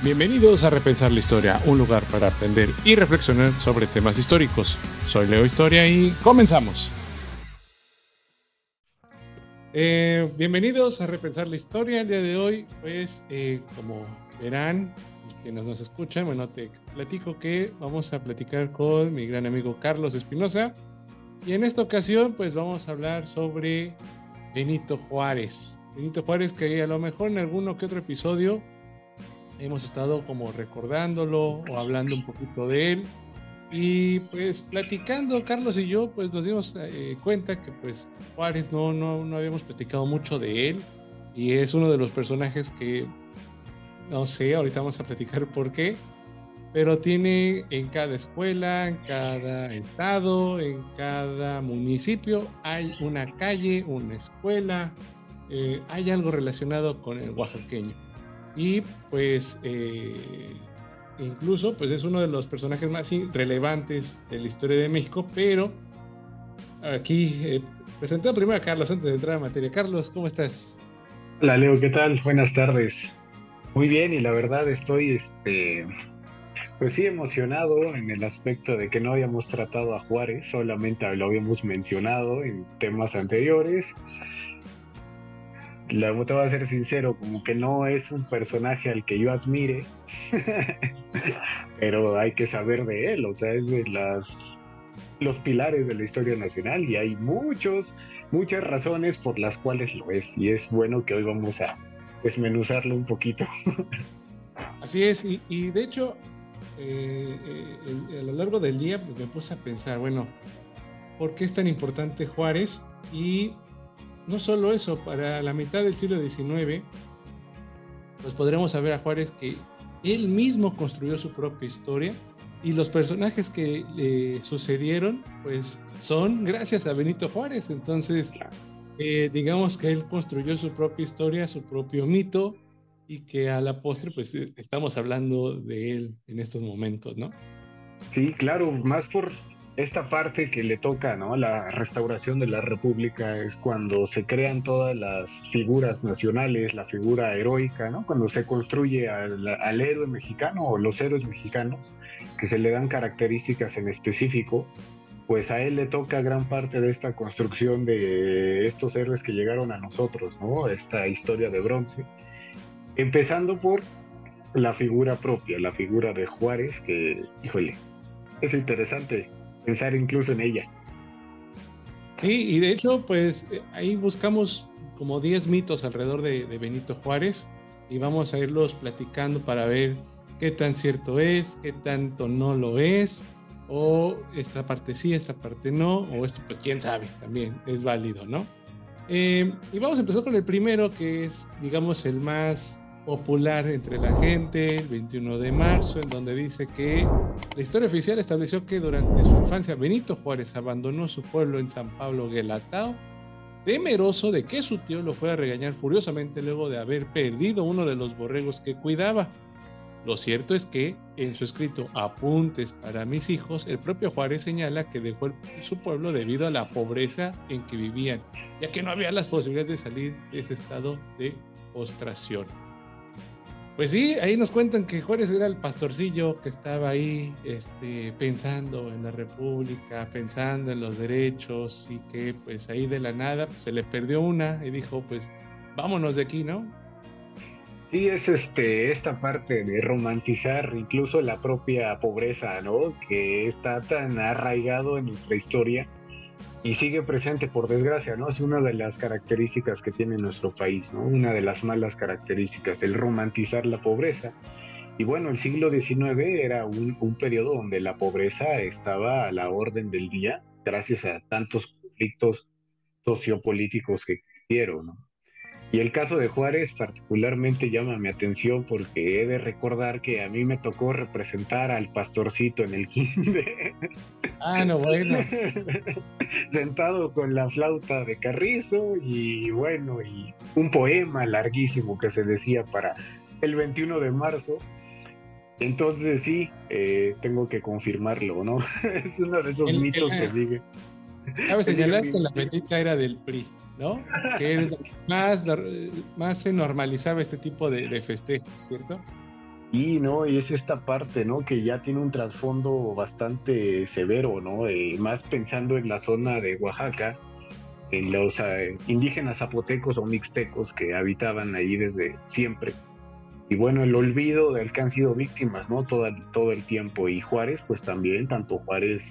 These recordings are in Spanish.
Bienvenidos a Repensar la Historia, un lugar para aprender y reflexionar sobre temas históricos. Soy Leo Historia y comenzamos. Eh, bienvenidos a Repensar la Historia. El día de hoy, pues, eh, como verán, que nos, nos escuchan, bueno, te platico que vamos a platicar con mi gran amigo Carlos Espinosa. Y en esta ocasión, pues, vamos a hablar sobre Benito Juárez. Benito Juárez, que a lo mejor en alguno que otro episodio hemos estado como recordándolo o hablando un poquito de él. Y pues platicando, Carlos y yo, pues nos dimos eh, cuenta que pues Juárez no, no, no habíamos platicado mucho de él. Y es uno de los personajes que, no sé, ahorita vamos a platicar por qué. Pero tiene en cada escuela, en cada estado, en cada municipio, hay una calle, una escuela, eh, hay algo relacionado con el oaxaqueño. Y pues eh, incluso pues es uno de los personajes más relevantes de la historia de México, pero aquí eh, primero a Carlos antes de entrar a materia. Carlos, ¿cómo estás? Hola Leo, ¿qué tal? Buenas tardes. Muy bien, y la verdad estoy, este, pues sí, emocionado en el aspecto de que no habíamos tratado a Juárez, solamente lo habíamos mencionado en temas anteriores. La, te voy a ser sincero, como que no es un personaje al que yo admire, pero hay que saber de él, o sea, es de las los pilares de la historia nacional y hay muchos, muchas razones por las cuales lo es y es bueno que hoy vamos a desmenuzarlo un poquito. Así es, y, de hecho, eh, eh, a lo largo del día pues, me puse a pensar, bueno, ¿por qué es tan importante Juárez? Y no solo eso, para la mitad del siglo XIX, pues podremos saber a Juárez que él mismo construyó su propia historia y los personajes que le sucedieron, pues son gracias a Benito Juárez. Entonces, eh, digamos que él construyó su propia historia, su propio mito, y que a la postre, pues eh, estamos hablando de él en estos momentos, ¿no? Sí, claro, más por esta parte que le toca, ¿no? La restauración de la República es cuando se crean todas las figuras nacionales, la figura heroica, ¿no? Cuando se construye al, héroe mexicano o los héroes mexicanos, que se le dan características en específico, pues a él le toca gran parte de esta construcción de estos héroes que llegaron a nosotros, ¿no? Esta historia de bronce. Empezando por la figura propia, la figura de Juárez, que, híjole, es interesante pensar incluso en ella. Sí, y de hecho, pues eh, ahí buscamos como 10 mitos alrededor de, Benito Juárez y vamos a irlos platicando para ver qué tan cierto es, qué tanto no lo es, o esta parte sí, esta parte no, o esto pues quién sabe, también es válido, ¿no? Eh, y vamos a empezar con el primero, que es, digamos, el más popular entre la gente, el 21 de marzo, en donde dice que la historia oficial estableció que durante su infancia Benito Juárez abandonó su pueblo en San Pablo Guelatao, temeroso de que su tío lo fuera a regañar furiosamente luego de haber perdido uno de los borregos que cuidaba. Lo cierto es que en su escrito Apuntes para mis hijos, el propio Juárez señala que dejó su pueblo debido a la pobreza en que vivían, ya que no había las posibilidades de salir de ese estado de postración. Pues sí, ahí nos cuentan que Juárez era el pastorcillo que estaba ahí este, pensando en la República, pensando en los derechos y que pues ahí de la nada pues, se le perdió una y dijo pues vámonos de aquí, ¿no? Sí, es este, esta parte de romantizar incluso la propia pobreza, ¿no? Que está tan arraigado en nuestra historia y sigue presente por desgracia, ¿no? Es una de las características que tiene nuestro país, ¿no? Una de las malas características, el romantizar la pobreza. Y bueno, el siglo XIX era un, un periodo donde la pobreza estaba a la orden del día, gracias a tantos conflictos sociopolíticos que existieron, ¿no? Y el caso de Juárez particularmente llama mi atención porque he de recordar que a mí me tocó representar al pastorcito en el kinder. Ah, no, bueno. Sentado con la flauta de carrizo y bueno, y un poema larguísimo que se decía para el 21 de marzo. Entonces sí, eh, tengo que confirmarlo, ¿no? es uno de esos mitos que sigue. Cabe señalar que la petita era del PRI. ¿No? Que más, más se normalizaba este tipo de, festejos, ¿cierto? Y no, y es esta parte, ¿no? Que ya tiene un trasfondo bastante severo, ¿no? Eh, más pensando en la zona de Oaxaca, en los eh, indígenas zapotecos o mixtecos que habitaban ahí desde siempre. Y bueno, el olvido del que han sido víctimas, ¿no? Todo, todo el tiempo. Y Juárez, pues también, tanto Juárez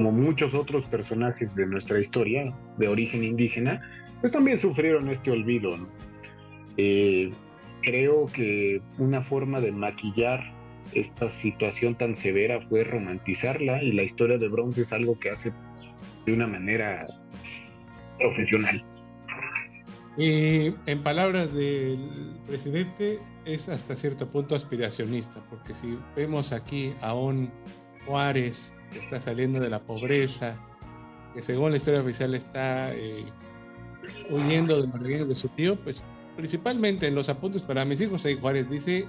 como muchos otros personajes de nuestra historia de origen indígena, pues también sufrieron este olvido, ¿no? Eh, creo que una forma de maquillar esta situación tan severa fue romantizarla y la historia de Bronze es algo que hace de una manera profesional. Y en palabras del presidente, es hasta cierto punto aspiracionista, porque si vemos aquí a un Juárez que está saliendo de la pobreza, que según la historia oficial está eh, huyendo de los regaños de su tío, pues principalmente en los apuntes para mis hijos, ahí Juárez dice,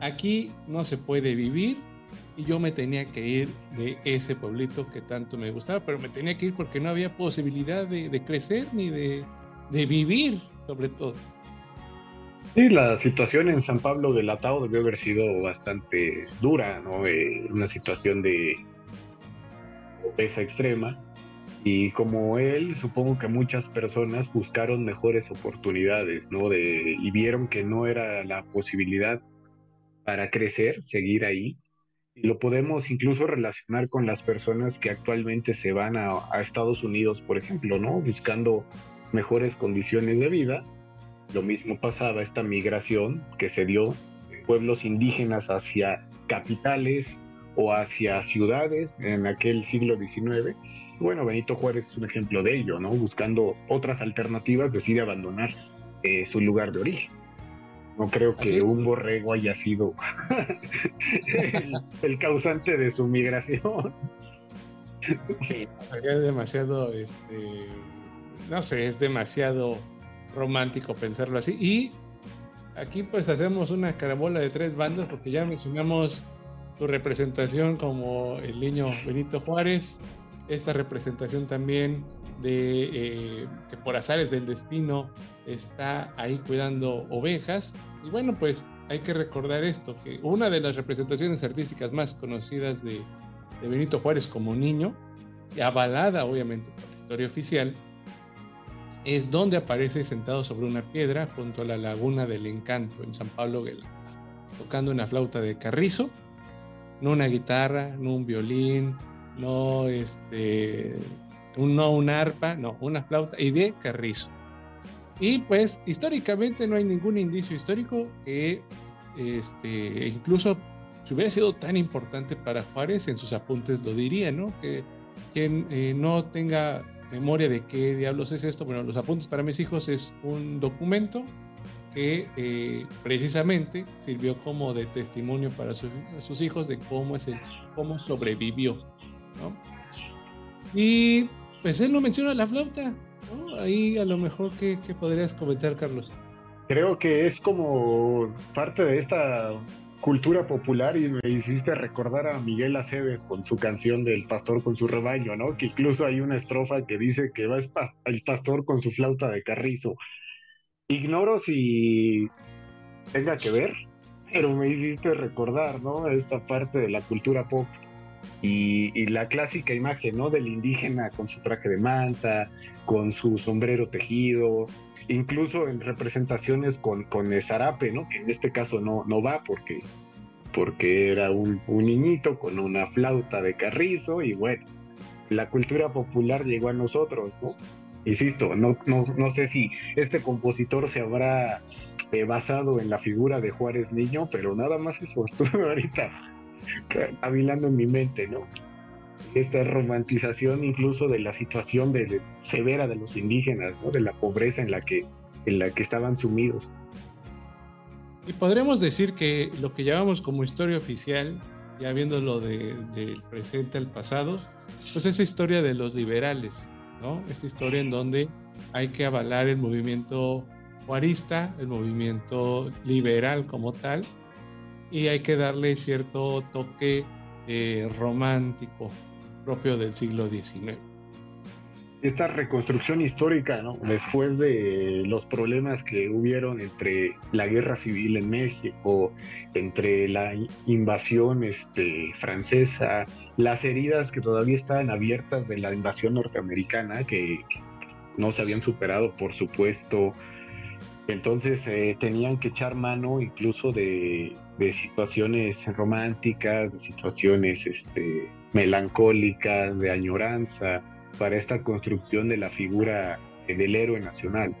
aquí no se puede vivir y yo me tenía que ir de ese pueblito que tanto me gustaba, pero me tenía que ir porque no había posibilidad de, crecer ni de, vivir, sobre todo. Sí, la situación en San Pablo del Atao debió haber sido bastante dura, ¿no? Eh, una situación de pobreza extrema y como él, supongo que muchas personas buscaron mejores oportunidades, ¿no? De, y vieron que no era la posibilidad para crecer, seguir ahí. Y lo podemos incluso relacionar con las personas que actualmente se van a, a Estados Unidos, por ejemplo, ¿no? Buscando mejores condiciones de vida. Lo mismo pasaba esta migración que se dio de pueblos indígenas hacia capitales o hacia ciudades en aquel siglo XIX bueno, Benito Juárez es un ejemplo de ello, ¿no? Buscando otras alternativas, decide abandonar eh, su lugar de origen. No creo que un borrego haya sido el, causante de su migración. Sí, sería demasiado, este, no sé, es demasiado romántico pensarlo así. Y aquí pues hacemos una carabola de tres bandas porque ya mencionamos tu representación como el niño Benito Juárez, esta representación también de eh, que por azares del destino está ahí cuidando ovejas. Y bueno, pues hay que recordar esto, que una de las representaciones artísticas más conocidas de, Benito Juárez como niño, y avalada obviamente por la historia oficial, es donde aparece sentado sobre una piedra junto a la laguna del encanto en San Pablo Guelata, tocando una flauta de carrizo, no una guitarra, no un violín, no este, un, no arpa, no, una flauta y de carrizo. Y pues históricamente no hay ningún indicio histórico que este, incluso si hubiera sido tan importante para Juárez, en sus apuntes lo diría, ¿no? Que quien eh, no tenga memoria de qué diablos es esto, bueno, los apuntes para mis hijos es un documento que eh, precisamente sirvió como de testimonio para sus hijos de cómo es el, cómo sobrevivió y pues él no menciona la flauta, Ahí a lo mejor, ¿qué, podrías comentar, Carlos? Creo que es como parte de esta cultura popular y me hiciste recordar a Miguel Aceves con su canción del pastor con su rebaño, ¿no? Que incluso hay una estrofa que dice que va el pastor con su flauta de carrizo. Ignoro si tenga que ver, pero me hiciste recordar, ¿no? Esta parte de la cultura pop y, la clásica imagen, ¿no? Del indígena con su traje de manta, con su sombrero tejido, incluso en representaciones con, con zarape, ¿no? Que en este caso no, no va porque, porque era un, un niñito con una flauta de carrizo y bueno, la cultura popular llegó a nosotros, ¿no? Insisto, no, no, no sé si este compositor se habrá eh, basado en la figura de Juárez Niño, pero nada más eso, estuve ahorita hablando en mi mente, ¿no? Esta romantización incluso de la situación de, severa de los indígenas, ¿no? De la pobreza en la que, en la que estaban sumidos. Y podremos decir que lo que llamamos como historia oficial, ya viéndolo del presente al pasado, pues es historia de los liberales, ¿no? Esta historia en donde hay que avalar el movimiento juarista, el movimiento liberal como tal, y hay que darle cierto toque eh, romántico propio del siglo XIX. esta reconstrucción histórica, ¿no? Después de los problemas que hubieron entre la guerra civil en México, entre la invasión este, francesa, las heridas que todavía estaban abiertas de la invasión norteamericana, que, no se habían superado, por supuesto. Entonces eh, tenían que echar mano incluso de, de situaciones románticas, de situaciones este, melancólicas, de añoranza para esta construcción de la figura del héroe nacional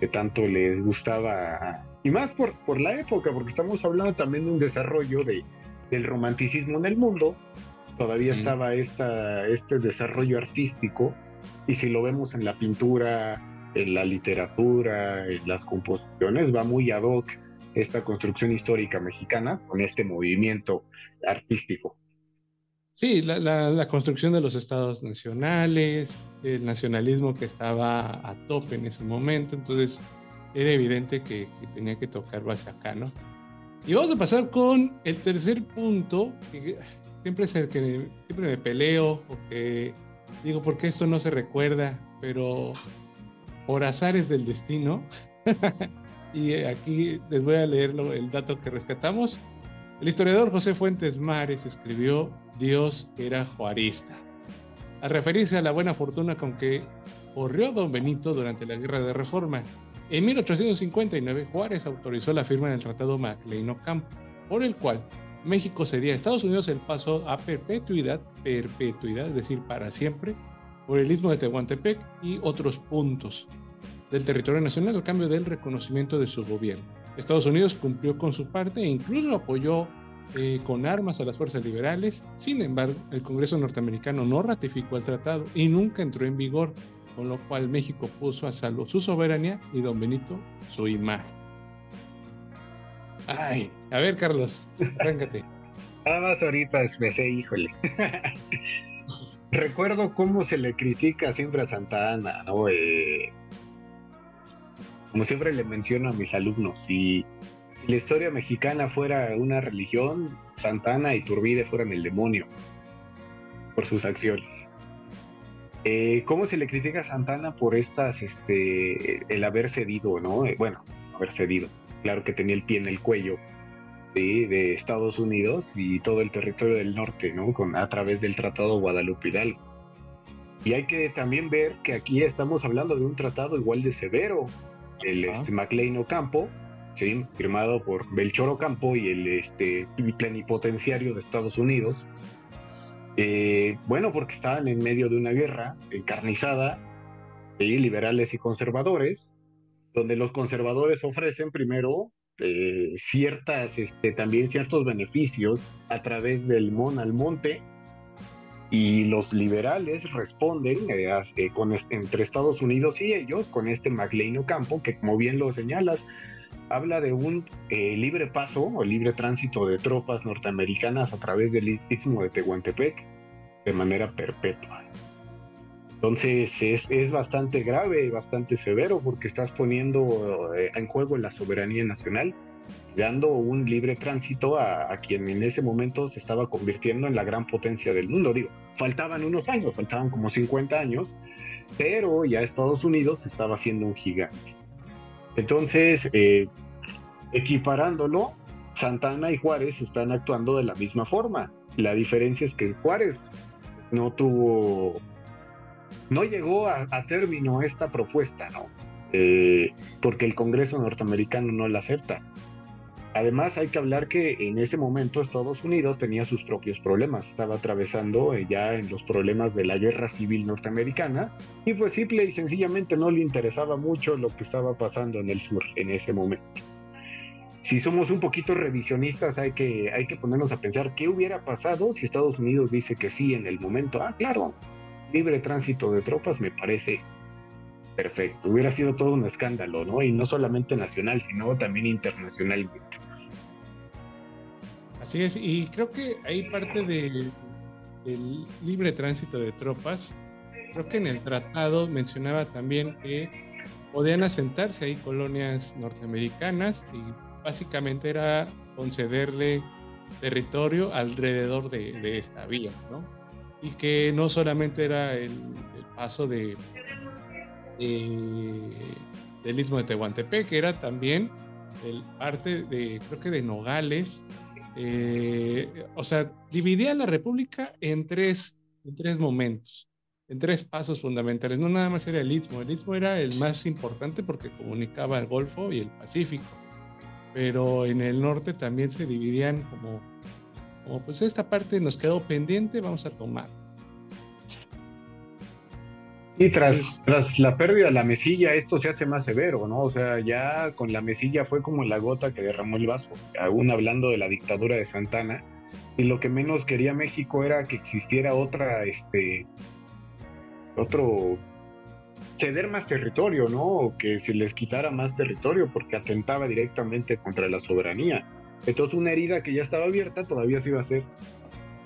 que tanto les gustaba y más por, por la época porque estamos hablando también de un desarrollo de, del romanticismo en el mundo todavía estaba esta, este desarrollo artístico y si lo vemos en la pintura en la literatura en las composiciones va muy ad hoc esta construcción histórica mexicana con este movimiento artístico Sí, la, construcción de los estados nacionales, el nacionalismo que estaba a tope en ese momento, entonces era evidente que, tenía que tocar base acá, ¿no? Y vamos a pasar con el tercer punto, que siempre es el que siempre me peleo, porque digo, porque esto no se recuerda, pero por azares del destino, y aquí les voy a leer el dato que rescatamos. El historiador José Fuentes Mares escribió Dios era juarista, a referirse a la buena fortuna con que corrió don Benito durante la Guerra de Reforma. En 1859, Juárez autorizó la firma del Tratado Maclean-Ocampo, por el cual México cedía a Estados Unidos el paso a perpetuidad, perpetuidad, es decir, para siempre, por el istmo de Tehuantepec y otros puntos del territorio nacional al cambio del reconocimiento de su gobierno. Estados Unidos cumplió con su parte e incluso apoyó eh, con armas a las fuerzas liberales. Sin embargo, el Congreso norteamericano no ratificó el tratado y nunca entró en vigor, con lo cual México puso a salvo su soberanía y don Benito su imagen. Ay, a ver, Carlos, arráncate. Nada más ahorita me sé, híjole. Recuerdo cómo se le critica siempre a Santa Ana, ¿no? Eh, como siempre le menciono a mis alumnos, si la historia mexicana fuera una religión, Santana y Turbide fueran el demonio por sus acciones. Eh, ¿Cómo se le critica a Santana por estas, este, el haber cedido, ¿no? Eh, bueno, haber cedido. Claro que tenía el pie en el cuello de Estados Unidos y todo el territorio del norte, ¿no? Con, a través del Tratado Guadalupe Hidalgo. Y hay que también ver que aquí estamos hablando de un tratado igual de severo, el este, MacLean Ocampo, ¿sí? firmado por Belchor Ocampo y el este, plenipotenciario de Estados Unidos. Eh, bueno, porque estaban en medio de una guerra encarnizada, de liberales y conservadores, donde los conservadores ofrecen primero eh, ciertas, este, también ciertos beneficios a través del mon al monte, y los liberales responden eh, con entre Estados Unidos y ellos con este McLean Ocampo, que como bien lo señalas, habla de un eh, libre paso o libre tránsito de tropas norteamericanas a través del istmo de Tehuantepec de manera perpetua. Entonces es, es bastante grave y bastante severo porque estás poniendo eh, en juego la soberanía nacional, dando un libre tránsito a, a, quien en ese momento se estaba convirtiendo en la gran potencia del mundo. Digo, faltaban unos años, faltaban como 50 años, pero ya Estados Juníos estaba haciendo un gigante. Entonces, eh, equiparándolo, Santana y Juárez están actuando de la misma forma. La diferencia es que Juárez no tuvo, no llegó a, término esta propuesta, ¿no? Eh, porque el Congreso norteamericano no la acepta. Además, hay que hablar que en ese momento Estados Unidos tenía sus propios problemas, estaba atravesando eh, ya en los problemas de la guerra civil norteamericana y pues simple y sencillamente no le interesaba mucho lo que estaba pasando en el sur en ese momento. Si somos un poquito revisionistas, hay que, hay que ponernos a pensar qué hubiera pasado si Estados Unidos dice que sí en el momento. Ah, claro, libre tránsito de tropas me parece perfecto. Hubiera sido todo un escándalo, ¿no? Y no solamente nacional, sino también internacionalmente. Así es, y creo que hay parte del, libre tránsito de tropas. Creo que en el tratado mencionaba también que podían asentarse ahí colonias norteamericanas y básicamente era concederle territorio alrededor de, esta vía, ¿no? y que no solamente era el, paso de, del istmo de Tehuantepec, que era también el parte de, creo que de Nogales, eh, o sea, dividía la República en tres, en tres momentos, en tres pasos fundamentales. No nada más era el Istmo, el Istmo era el más importante porque comunicaba el Golfo y el Pacífico, pero en el norte también se dividían como, como pues esta parte nos quedó pendiente, vamos a tomar. Y tras, tras la pérdida de la mesilla, esto se hace más severo, ¿no? O sea, ya con la mesilla fue como la gota que derramó el vaso, aún hablando de la dictadura de Santana. Y lo que menos quería México era que existiera otra, este, otro, ceder más territorio, ¿no? O que se les quitara más territorio porque atentaba directamente contra la soberanía. Entonces una herida que ya estaba abierta todavía se iba a hacer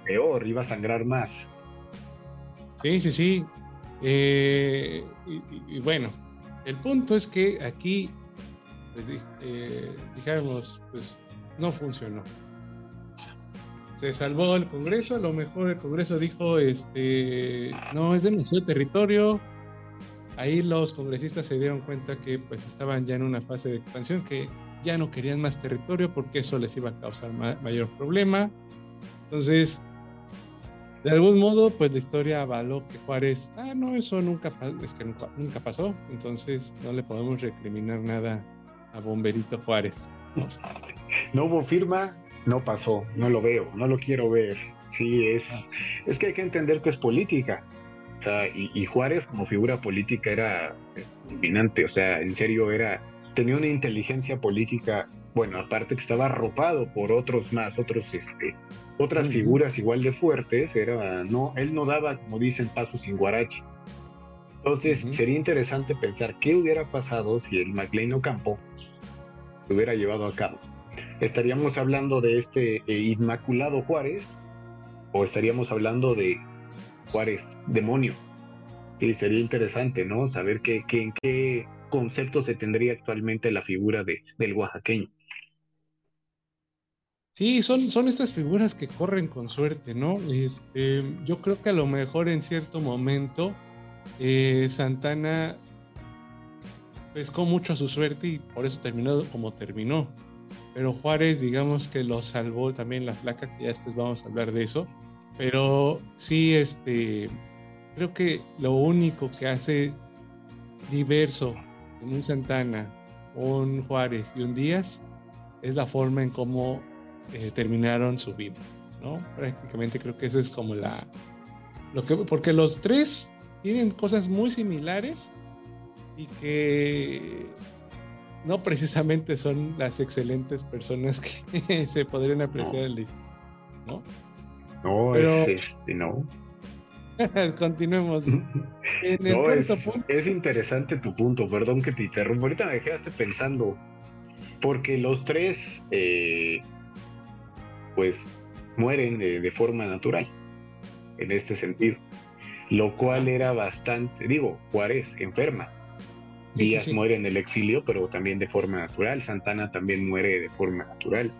peor, iba a sangrar más. Sí, sí, sí. Eh, y, bueno, el punto es que aquí, pues, eh, dijéramos, pues no funcionó. Se salvó el Congreso, a lo mejor el Congreso dijo, este, no, es demasiado territorio. Ahí los congresistas se dieron cuenta que pues estaban ya en una fase de expansión, que ya no querían más territorio porque eso les iba a causar mayor problema. Entonces, de algún modo, pues la historia avaló que Juárez, ah, no, eso nunca, es que nunca, pasó, entonces no le podemos recriminar nada a Bomberito Juárez. No hubo firma, no pasó, no lo veo, no lo quiero ver. Sí, es, es que hay que entender que es política. O sea, y, Juárez como figura política era dominante, o sea, en serio era, tenía una inteligencia política, bueno, aparte que estaba arropado por otros más, otros este, otras figuras igual de fuertes, era, no, él no daba, como dicen, pasos sin guarache. Entonces, sería interesante pensar qué hubiera pasado si el McLean Ocampo se hubiera llevado a cabo. ¿Estaríamos hablando de este eh, Inmaculado Juárez o estaríamos hablando de Juárez demonio? Y sería interesante, ¿no? Saber qué, en qué concepto se tendría actualmente la figura de, del oaxaqueño. Sí, son, son estas figuras que corren con suerte, ¿no? Este, yo creo que a lo mejor en cierto momento eh, Santana pescó mucho a su suerte y por eso terminó como terminó. Pero Juárez, digamos que lo salvó también la flaca, que ya después vamos a hablar de eso. Pero sí, este, creo que lo único que hace diverso en un Santana, un Juárez y un Díaz es la forma en cómo eh, terminaron su vida, ¿no? Prácticamente creo que eso es como la... Lo que, porque los tres tienen cosas muy similares y que no precisamente son las excelentes personas que se podrían apreciar en la historia, ¿no? No, Pero, este, no. Continuemos. es, interesante tu punto, perdón que te interrumpo. Ahorita me dejaste pensando, porque los tres eh, pues mueren de, forma natural, en este sentido. Lo cual era bastante, digo, Juárez enferma. Díaz muere en el exilio, pero también de forma natural. Santana también muere de forma natural.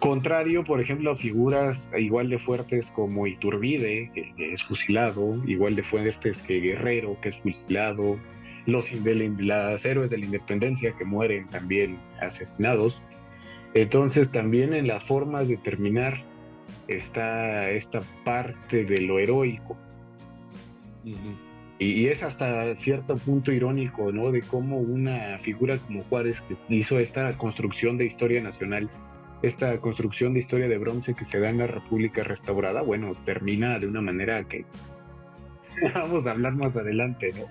Contrario, por ejemplo, a figuras igual de fuertes como Iturbide, que, es fusilado, igual de fuertes que Guerrero, que es fusilado, los, los héroes de la independencia que mueren también asesinados, entonces también en las formas de terminar está esta parte de lo heroico. y, es hasta cierto punto irónico, ¿no? De cómo una figura como Juárez que hizo esta construcción de historia nacional, esta construcción de historia de bronce que se da en la República restaurada, bueno, termina de una manera que vamos a hablar más adelante, ¿no?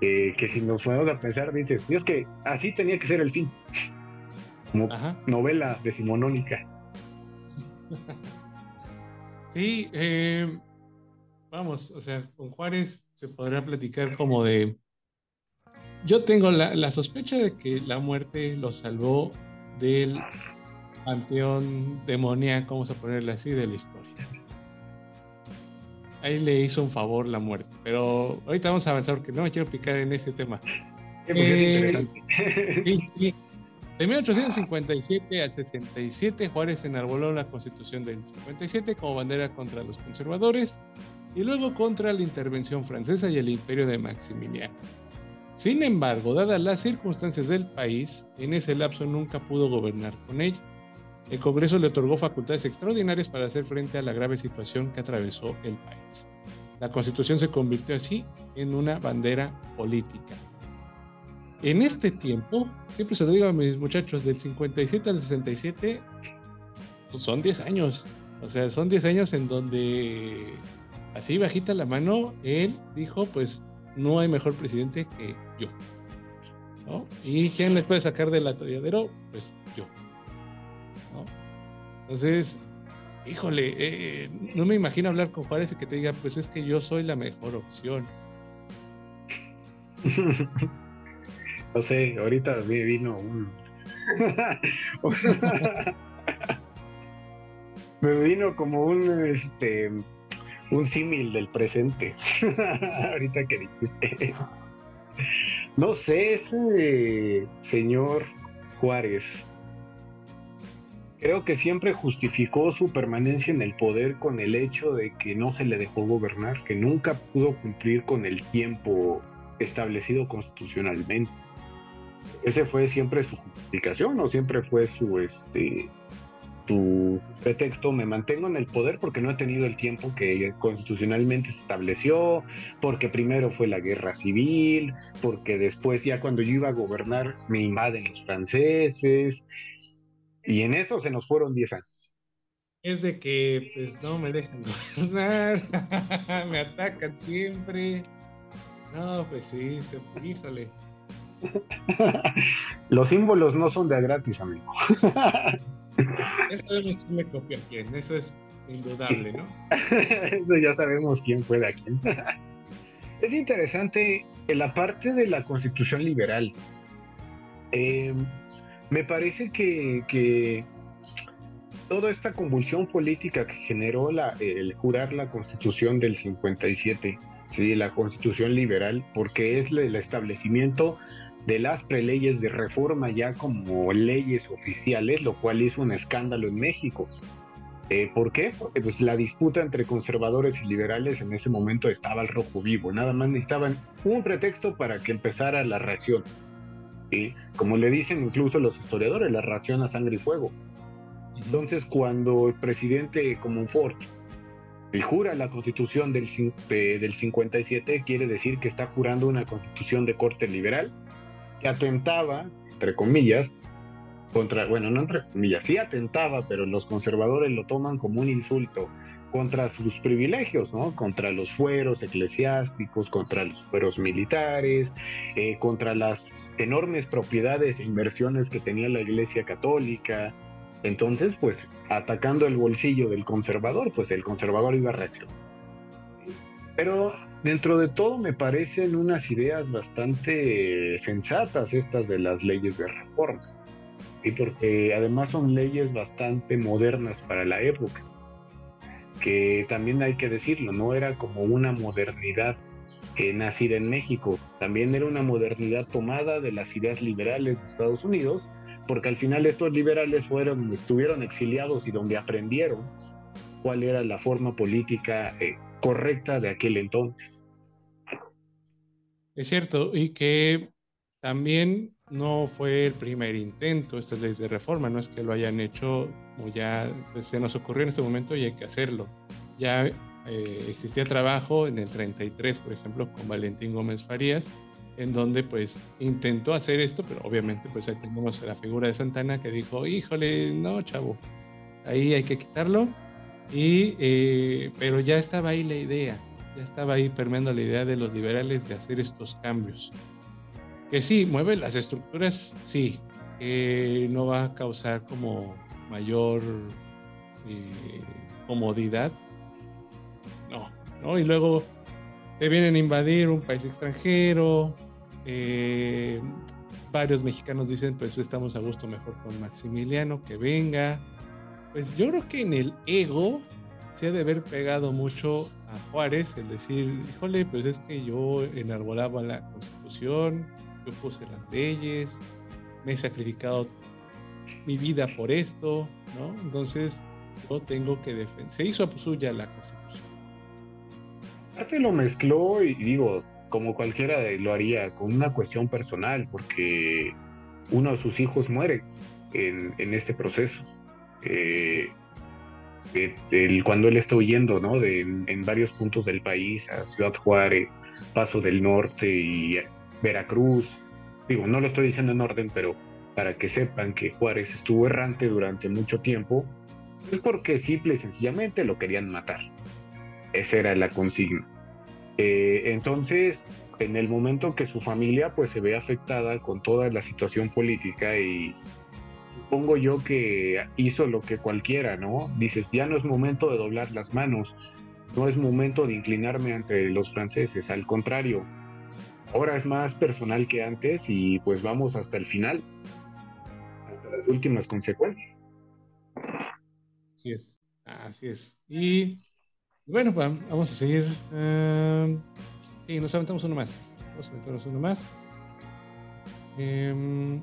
que si nos ponemos a pensar, dices, Dios que así tenía que ser el fin como novela decimonónica. Sí, eh, vamos, o sea, con Juárez se podrá platicar como de... Yo tengo la, sospecha de que la muerte lo salvó del panteón demoníaco, vamos a ponerle así, de la historia. Ahí le hizo un favor la muerte, pero ahorita vamos a avanzar porque no me quiero picar en ese tema. Eh, sí, sí, De 1857 al 67, Juárez enarboló la constitución del 57 como bandera contra los conservadores y luego contra la intervención francesa y el imperio de Maximiliano. Sin embargo, dadas las circunstancias del país, en ese lapso nunca pudo gobernar con ella. El Congreso le otorgó facultades extraordinarias para hacer frente a la grave situación que atravesó el país. La constitución se convirtió así en una bandera política. En este tiempo, siempre se lo digo a mis muchachos, del 57 al 67, pues son 10 años. O sea, son 10 años en donde, así bajita la mano, él dijo, pues no hay mejor presidente que yo. ¿no? ¿Y quién le puede sacar del atolladero? Pues yo. Entonces, híjole, eh, no me imagino hablar con Juárez y que te diga, pues es que yo soy la mejor opción. No sé, ahorita me vino un. me vino como un este un símil del presente. ahorita que dijiste. no sé, ese señor Juárez. Creo que siempre justificó su permanencia en el poder con el hecho de que no se le dejó gobernar, que nunca pudo cumplir con el tiempo establecido constitucionalmente ese fue siempre su justificación o siempre fue su este su pretexto me mantengo en el poder porque no he tenido el tiempo que constitucionalmente se estableció, porque primero fue la guerra civil, porque después ya cuando yo iba a gobernar me invaden los franceses y en eso se nos fueron 10 años. Es de que pues no me dejan gobernar, me atacan siempre. No, pues sí, se, híjole. Los símbolos no son de gratis, amigo. Eso sabemos quién le copia a quién, eso es indudable, ¿no? eso ya sabemos quién fue de a quién. es interesante en la parte de la constitución liberal. Eh, me parece que, toda esta convulsión política que generó la, el jurar la constitución del 57, ¿sí? la constitución liberal, porque es el establecimiento de las preleyes de reforma ya como leyes oficiales, lo cual hizo un escándalo en México. Eh, ¿Por qué? Porque pues, la disputa entre conservadores y liberales en ese momento estaba al rojo vivo, nada más necesitaban un pretexto para que empezara la reacción. y Como le dicen incluso los historiadores, la reacción a sangre y fuego. Entonces, cuando el presidente Comonfort jura la constitución del, del 57, quiere decir que está jurando una constitución de corte liberal que atentaba, entre comillas, contra, bueno, no entre comillas, sí atentaba, pero los conservadores lo toman como un insulto contra sus privilegios, ¿no? Contra los fueros eclesiásticos, contra los fueros militares, eh, contra las enormes propiedades e inversiones que tenía la Iglesia Católica. Entonces, pues, atacando el bolsillo del conservador, pues el conservador iba a. Pero dentro de todo me parecen unas ideas bastante sensatas estas de las leyes de reforma. Y porque además son leyes bastante modernas para la época. Que también hay que decirlo, no era como una modernidad que nacida en México, también era una modernidad tomada de las ideas liberales de Estados Unidos, porque al final estos liberales fueron, estuvieron exiliados y donde aprendieron cuál era la forma política eh, correcta de aquel entonces. Es cierto, y que también no fue el primer intento estas leyes de reforma, no es que lo hayan hecho o ya pues, se nos ocurrió en este momento y hay que hacerlo. Ya eh, existía trabajo en el 33, por ejemplo, con Valentín Gómez Farías, en donde pues intentó hacer esto, pero obviamente pues ahí tenemos la figura de Santana que dijo, híjole, no, chavo, ahí hay que quitarlo y, eh, pero ya estaba ahí la idea, ya estaba ahí permeando la idea de los liberales de hacer estos cambios. Que sí, mueve las estructuras, sí, no va a causar como mayor eh, comodidad, no, ¿no? Y luego te vienen a invadir un país extranjero, eh, varios mexicanos dicen, pues estamos a gusto mejor con Maximiliano, que venga, pues yo creo que en el ego se ha de haber pegado mucho a Juárez el decir, híjole, pues es que yo enarbolaba la constitución, yo puse las leyes, me he sacrificado mi vida por esto, ¿no? Entonces yo tengo que defender. Se hizo suya la constitución. Aparte lo mezcló y digo, como cualquiera lo haría, con una cuestión personal, porque uno de sus hijos muere en, en este proceso. Eh, cuando él está huyendo, ¿no? De, en, varios puntos del país, a Ciudad Juárez, Paso del Norte y Veracruz. Digo, no lo estoy diciendo en orden, pero para que sepan que Juárez estuvo errante durante mucho tiempo, es porque simple y sencillamente lo querían matar. Esa era la consigna. Eh, entonces, en el momento que su familia pues se ve afectada con toda la situación política y supongo yo que hizo lo que cualquiera, ¿no? Dices, ya no es momento de doblar las manos, no es momento de inclinarme ante los franceses, al contrario, ahora es más personal que antes y pues vamos hasta el final, hasta las últimas consecuencias. Así es, así es. Y bueno, pues, vamos a seguir. Uh, sí, nos aventamos uno más. Vamos a aventarnos uno más. Eh,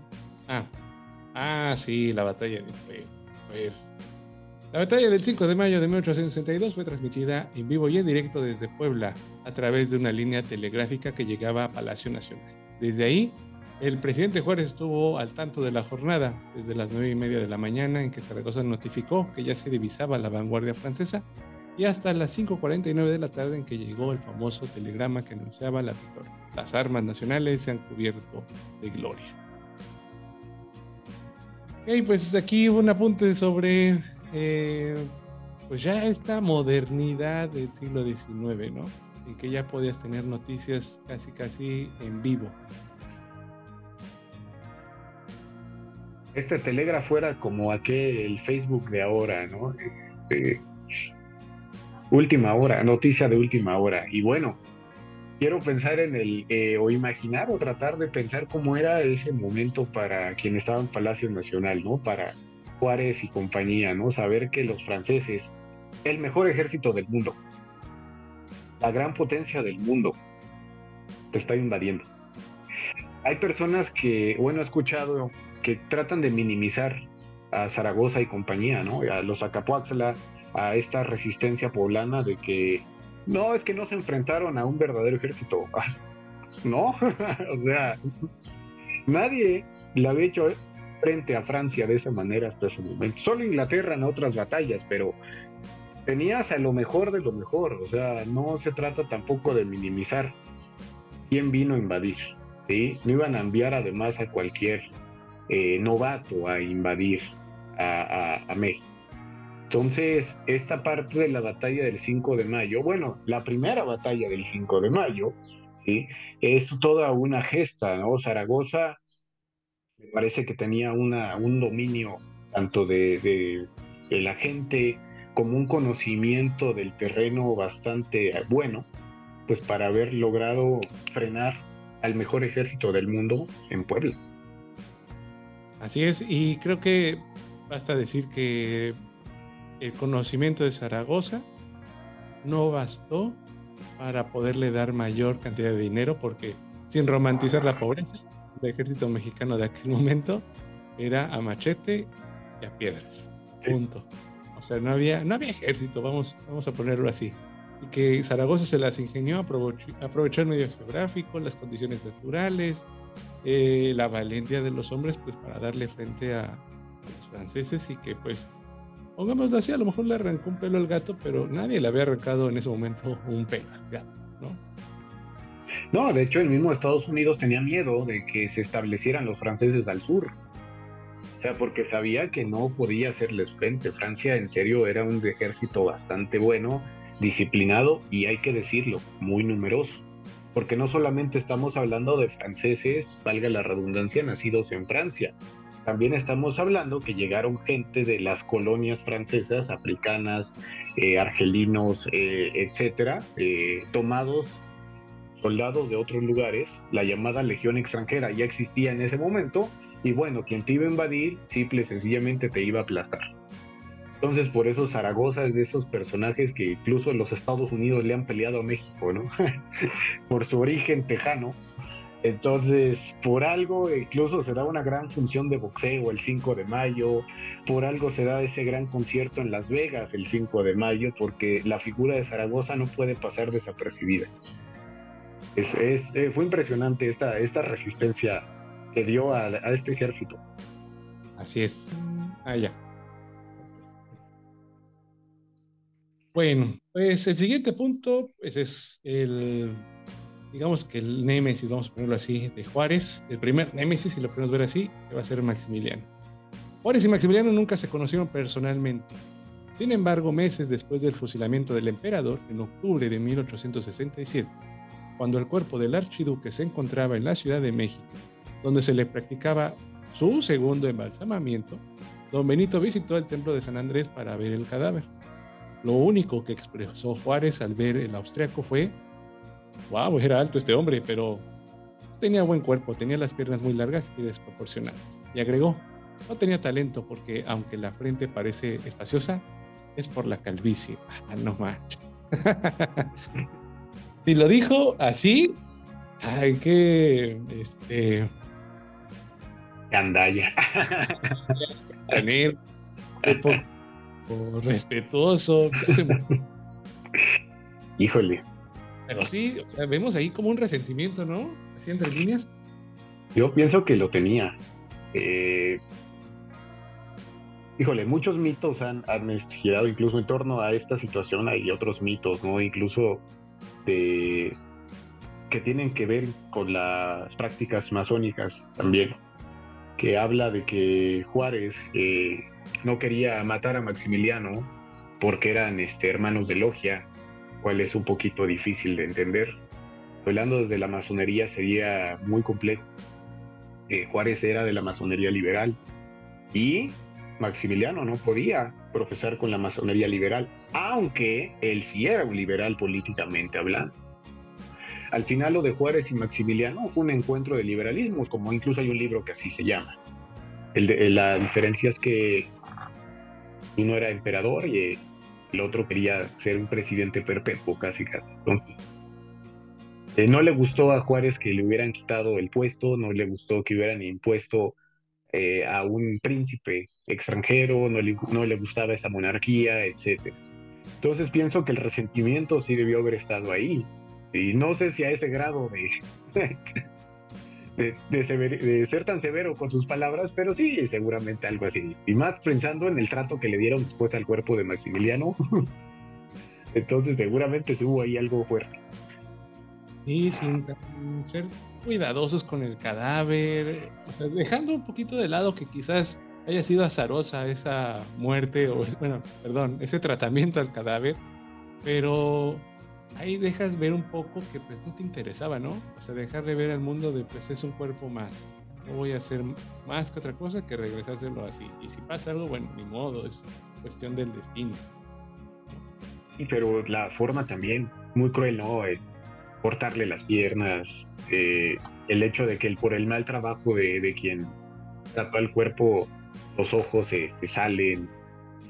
ah, ah, sí, la batalla de ver. La batalla del 5 de mayo de 1862 fue transmitida en vivo y en directo desde Puebla a través de una línea telegráfica que llegaba a Palacio Nacional. Desde ahí, el presidente Juárez estuvo al tanto de la jornada desde las 9 y media de la mañana en que Zaragoza notificó que ya se divisaba la vanguardia francesa y hasta las 5.49 de la tarde en que llegó el famoso telegrama que anunciaba la victoria. Las armas nacionales se han cubierto de gloria. Y pues aquí un apunte sobre eh, pues ya esta modernidad del siglo XIX, ¿no? En que ya podías tener noticias casi casi en vivo. Este telégrafo era como aquel Facebook de ahora, ¿no? Este, última hora, noticia de última hora. Y bueno, quiero pensar en el, eh, o imaginar o tratar de pensar cómo era ese momento para quien estaba en Palacio Nacional, ¿no? Para Juárez y compañía, ¿no? Saber que los franceses, el mejor ejército del mundo, la gran potencia del mundo, te está invadiendo. Hay personas que, bueno, he escuchado que tratan de minimizar a Zaragoza y compañía, ¿no? A los Acapuaxla, a esta resistencia poblana de que no, es que no se enfrentaron a un verdadero ejército. No, o sea, nadie le había hecho frente a Francia de esa manera hasta ese momento. Solo Inglaterra en otras batallas, pero tenías a lo mejor de lo mejor. O sea, no se trata tampoco de minimizar quién vino a invadir. ¿sí? No iban a enviar además a cualquier eh, novato a invadir a, a México. Entonces, esta parte de la batalla del 5 de mayo, bueno, la primera batalla del 5 de mayo, ¿sí? es toda una gesta, ¿no? Zaragoza me parece que tenía una, un dominio tanto de, de, la gente como un conocimiento del terreno bastante bueno, pues para haber logrado frenar al mejor ejército del mundo en Puebla. Así es, y creo que basta decir que el conocimiento de Zaragoza no bastó para poderle dar mayor cantidad de dinero porque sin romantizar la pobreza, el ejército mexicano de aquel momento era a machete y a piedras. Punto. O sea, no había, no había ejército, vamos, vamos a ponerlo así. Y que Zaragoza se las ingenió, aprovechó, aprovechó el medio geográfico, las condiciones naturales, eh, la valentía de los hombres, pues para darle frente a, a los franceses y que pues pongámoslo así, a lo mejor le arrancó un pelo al gato, pero nadie le había arrancado en ese momento un pelo al gato, ¿no? No, de hecho el mismo Estados Unidos tenía miedo de que se establecieran los franceses al sur. O sea, porque sabía que no podía hacerles frente. Francia en serio era un ejército bastante bueno, disciplinado y hay que decirlo, muy numeroso. Porque no solamente estamos hablando de franceses, valga la redundancia, nacidos en Francia, también estamos hablando que llegaron gente de las colonias francesas, africanas, eh, argelinos, eh, etcétera, eh, tomados soldados de otros lugares, la llamada legión extranjera ya existía en ese momento, y bueno, quien te iba a invadir, simple sencillamente te iba a aplastar. Entonces, por eso Zaragoza es de esos personajes que incluso los Estados Unidos le han peleado a México, ¿no? por su origen tejano, Entonces, por algo, incluso se da una gran función de boxeo el 5 de mayo, por algo se da ese gran concierto en Las Vegas el 5 de mayo, porque la figura de Zaragoza no puede pasar desapercibida. Es, eh, fue impresionante esta, esta resistencia que dio a, este ejército. Así es. Ah, ya. Bueno, pues el siguiente punto pues es el, digamos que el némesis, vamos a ponerlo así, de Juárez. El primer némesis, si lo podemos ver así, va a ser Maximiliano. Juárez y Maximiliano nunca se conocieron personalmente. Sin embargo, meses después del fusilamiento del emperador, en octubre de 1867, cuando el cuerpo del archiduque se encontraba en la Ciudad de México, donde se le practicaba su segundo embalsamamiento, don Benito visitó el templo de San Andrés para ver el cadáver. Lo único que expresó Juárez al ver el austriaco fue, wow, era alto este hombre, pero tenía buen cuerpo, tenía las piernas muy largas y desproporcionadas. Y agregó, no tenía talento porque aunque la frente parece espaciosa, es por la calvicie. Ah, no manches. si lo dijo así, hay que, este... Gandalla. Tener respetuoso. Híjole. Pero sí, o sea, vemos ahí como un resentimiento, ¿no? Así entre líneas. Yo pienso que lo tenía. Eh, híjole, muchos mitos han, han girado incluso en torno a esta situación. Hay otros mitos, ¿no? Incluso de que tienen que ver con las prácticas masónicas también, que habla de que Juárez eh, no quería matar a Maximiliano porque eran este, hermanos de logia, cual es un poquito difícil de entender. Hablando desde la masonería sería muy complejo. Eh, Juárez era de la masonería liberal y Maximiliano no podía profesar con la masonería liberal, aunque él sí era un liberal políticamente hablando. Al final lo de Juárez y Maximiliano fue un encuentro de liberalismos, como incluso hay un libro que así se llama. la diferencia es que uno era emperador y el otro quería ser un presidente perpetuo, casi casi. Eh, no le gustó a Juárez que le hubieran quitado el puesto, no le gustó que hubieran impuesto eh, a un príncipe extranjero, no le, no le gustaba esa monarquía, etc. Entonces pienso que el resentimiento sí debió haber estado ahí. Y no sé si a ese grado de, de, ser tan severo con sus palabras, pero sí, seguramente algo así. Y más pensando en el trato que le dieron después al cuerpo de Maximiliano. Entonces seguramente hubo ahí algo fuerte. Y sin ser cuidadosos con el cadáver, o sea, dejando un poquito de lado que quizás haya sido azarosa esa muerte, o bueno, perdón, ese tratamiento al cadáver, pero ahí dejas ver un poco que pues no te interesaba, ¿no? O sea, dejar de ver al mundo de pues es un cuerpo más. No voy a hacer más que otra cosa que regresárselo así. Y si pasa algo, bueno, ni modo, es cuestión del destino. Sí, pero la forma también, muy cruel, ¿no? Eh, cortarle las piernas, eh, el hecho de que el, por el mal trabajo de, de quien tapa el cuerpo, los ojos se salen,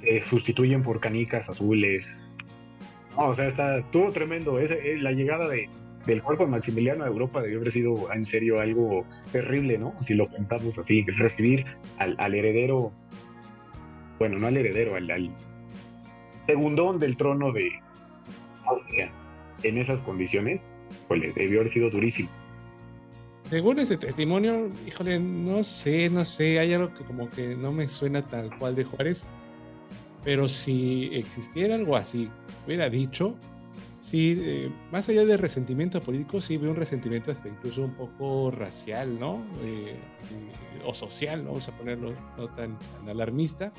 se sustituyen por canicas azules, no, o sea, está, estuvo tremendo. Es, la llegada de, del cuerpo de Maximiliano a Europa debió haber sido en serio algo terrible, ¿no? Si lo pensamos así, recibir al, heredero, bueno, no al heredero, al, al, segundón del trono de Austria en esas condiciones, pues debió haber sido durísimo. Según ese testimonio, híjole, no sé, no sé, hay algo que como que no me suena tal cual de Juárez pero si existiera algo así, hubiera dicho, sí, eh, más allá del resentimiento político, sí veo un resentimiento hasta incluso un poco racial, ¿no? Eh, o social, vamos a ponerlo no tan, alarmista,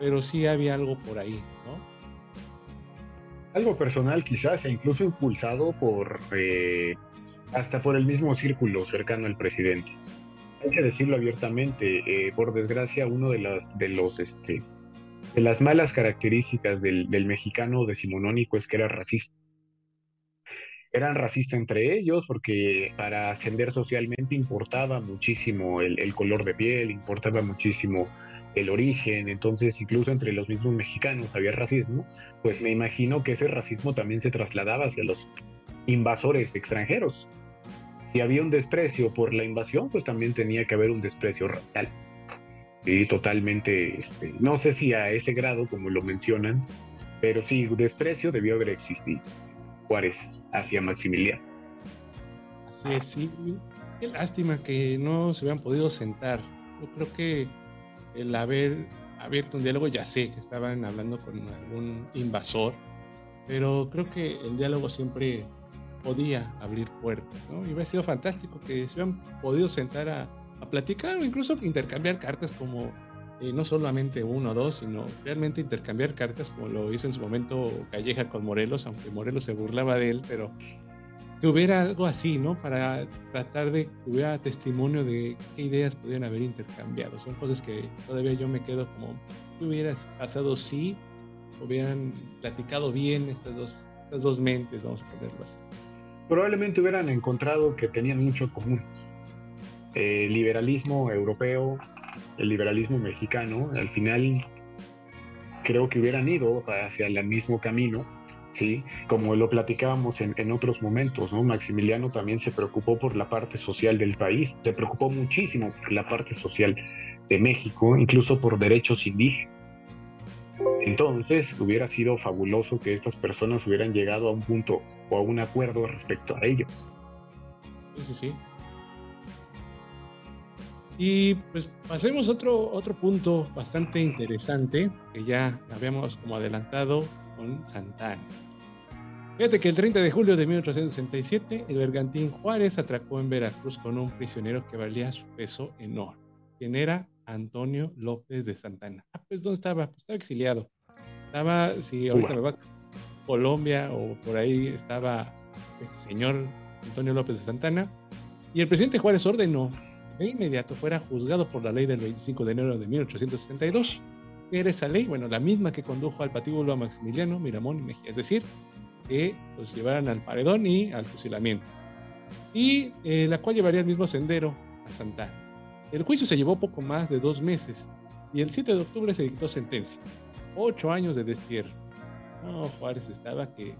pero sí había algo por ahí, ¿no? Algo personal quizás, e incluso impulsado por, eh, hasta por el mismo círculo cercano al presidente. Hay que decirlo abiertamente, por desgracia, uno de, las, de los este, de las malas características del, mexicano decimonónico es que era racista. Eran racistas entre ellos porque para ascender socialmente importaba muchísimo el, color de piel, importaba muchísimo el origen, entonces incluso entre los mismos mexicanos había racismo, pues me imagino que ese racismo también se trasladaba hacia los invasores extranjeros. si había un desprecio por la invasión, pues también tenía que haber un desprecio racial. Y totalmente, este, no sé si a ese grado como lo mencionan, pero sí, desprecio debió haber existido. Juárez hacia Maximiliano. Así es, sí. Qué lástima que no se hubieran podido sentar. Yo creo que el haber abierto un diálogo, ya sé que estaban hablando con algún invasor, pero creo que el diálogo siempre podía abrir puertas, ¿no? Y hubiera sido fantástico que se hubieran podido sentar a, a platicar o incluso intercambiar cartas como eh, no solamente uno o dos, sino realmente intercambiar cartas como lo hizo en su momento Calleja con Morelos, aunque Morelos se burlaba de él, pero que hubiera algo así, ¿no? Para tratar de que hubiera testimonio de qué ideas podían haber intercambiado. Son cosas que todavía yo me quedo como, ¿qué hubieras pasado si hubieran platicado bien estas dos, estas dos mentes, vamos a ponerlo así? Probablemente hubieran encontrado que tenían mucho en común. El liberalismo europeo, el liberalismo mexicano, al final creo que hubieran ido hacia el mismo camino ¿sí? Como lo platicábamos en, en, otros momentos, ¿no? Maximiliano también se preocupó por la parte social del país, se preocupó muchísimo por la parte social de México, incluso por derechos indígenas. Entonces, hubiera sido fabuloso que estas personas hubieran llegado a un punto o a un acuerdo respecto a ello. Sí, sí, sí. Y pues pasemos a otro, otro punto bastante interesante que ya habíamos como adelantado con Santana. Fíjate que el 30 de julio de 1867 el bergantín Juárez atracó en Veracruz con un prisionero que valía su peso en oro, quien era Antonio López de Santana. Ah, pues ¿dónde estaba? Pues estaba exiliado. Estaba, si ahorita me va a Colombia o por ahí estaba el señor Antonio López de Santana. Y el presidente Juárez ordenó de inmediato fuera juzgado por la ley del 25 de enero de 1872 era esa ley? Bueno, la misma que condujo al patíbulo a Maximiliano, Miramón y Mejía, es decir, que los llevaran al paredón y al fusilamiento, y eh, la cual llevaría el mismo sendero a Santana. El juicio se llevó poco más de dos meses y el 7 de octubre se dictó sentencia. Ocho años de destierro. No, Juárez estaba que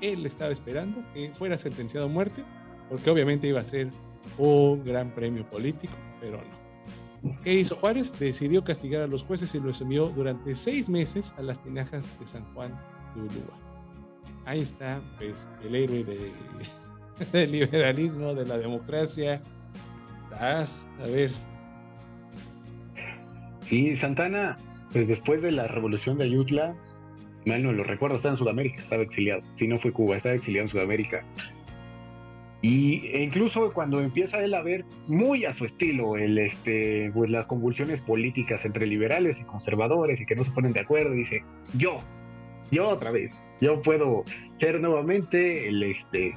él estaba esperando que fuera sentenciado a muerte, porque obviamente iba a ser un gran premio político, pero no. ¿Qué hizo Juárez? Decidió castigar a los jueces y los envió durante seis meses a las tinajas de San Juan de Ulúa. Ahí está, pues, el héroe de, del liberalismo, de la democracia. a ver. Sí, Santana, pues después de la revolución de Ayutla, mal no lo recuerdo, estaba en Sudamérica, estaba exiliado. Si no fue Cuba, estaba exiliado en Sudamérica. Y e incluso cuando empieza él a ver muy a su estilo el, este, pues las convulsiones políticas entre liberales y conservadores y que no se ponen de acuerdo, dice, yo, yo otra vez, yo puedo ser nuevamente el, este,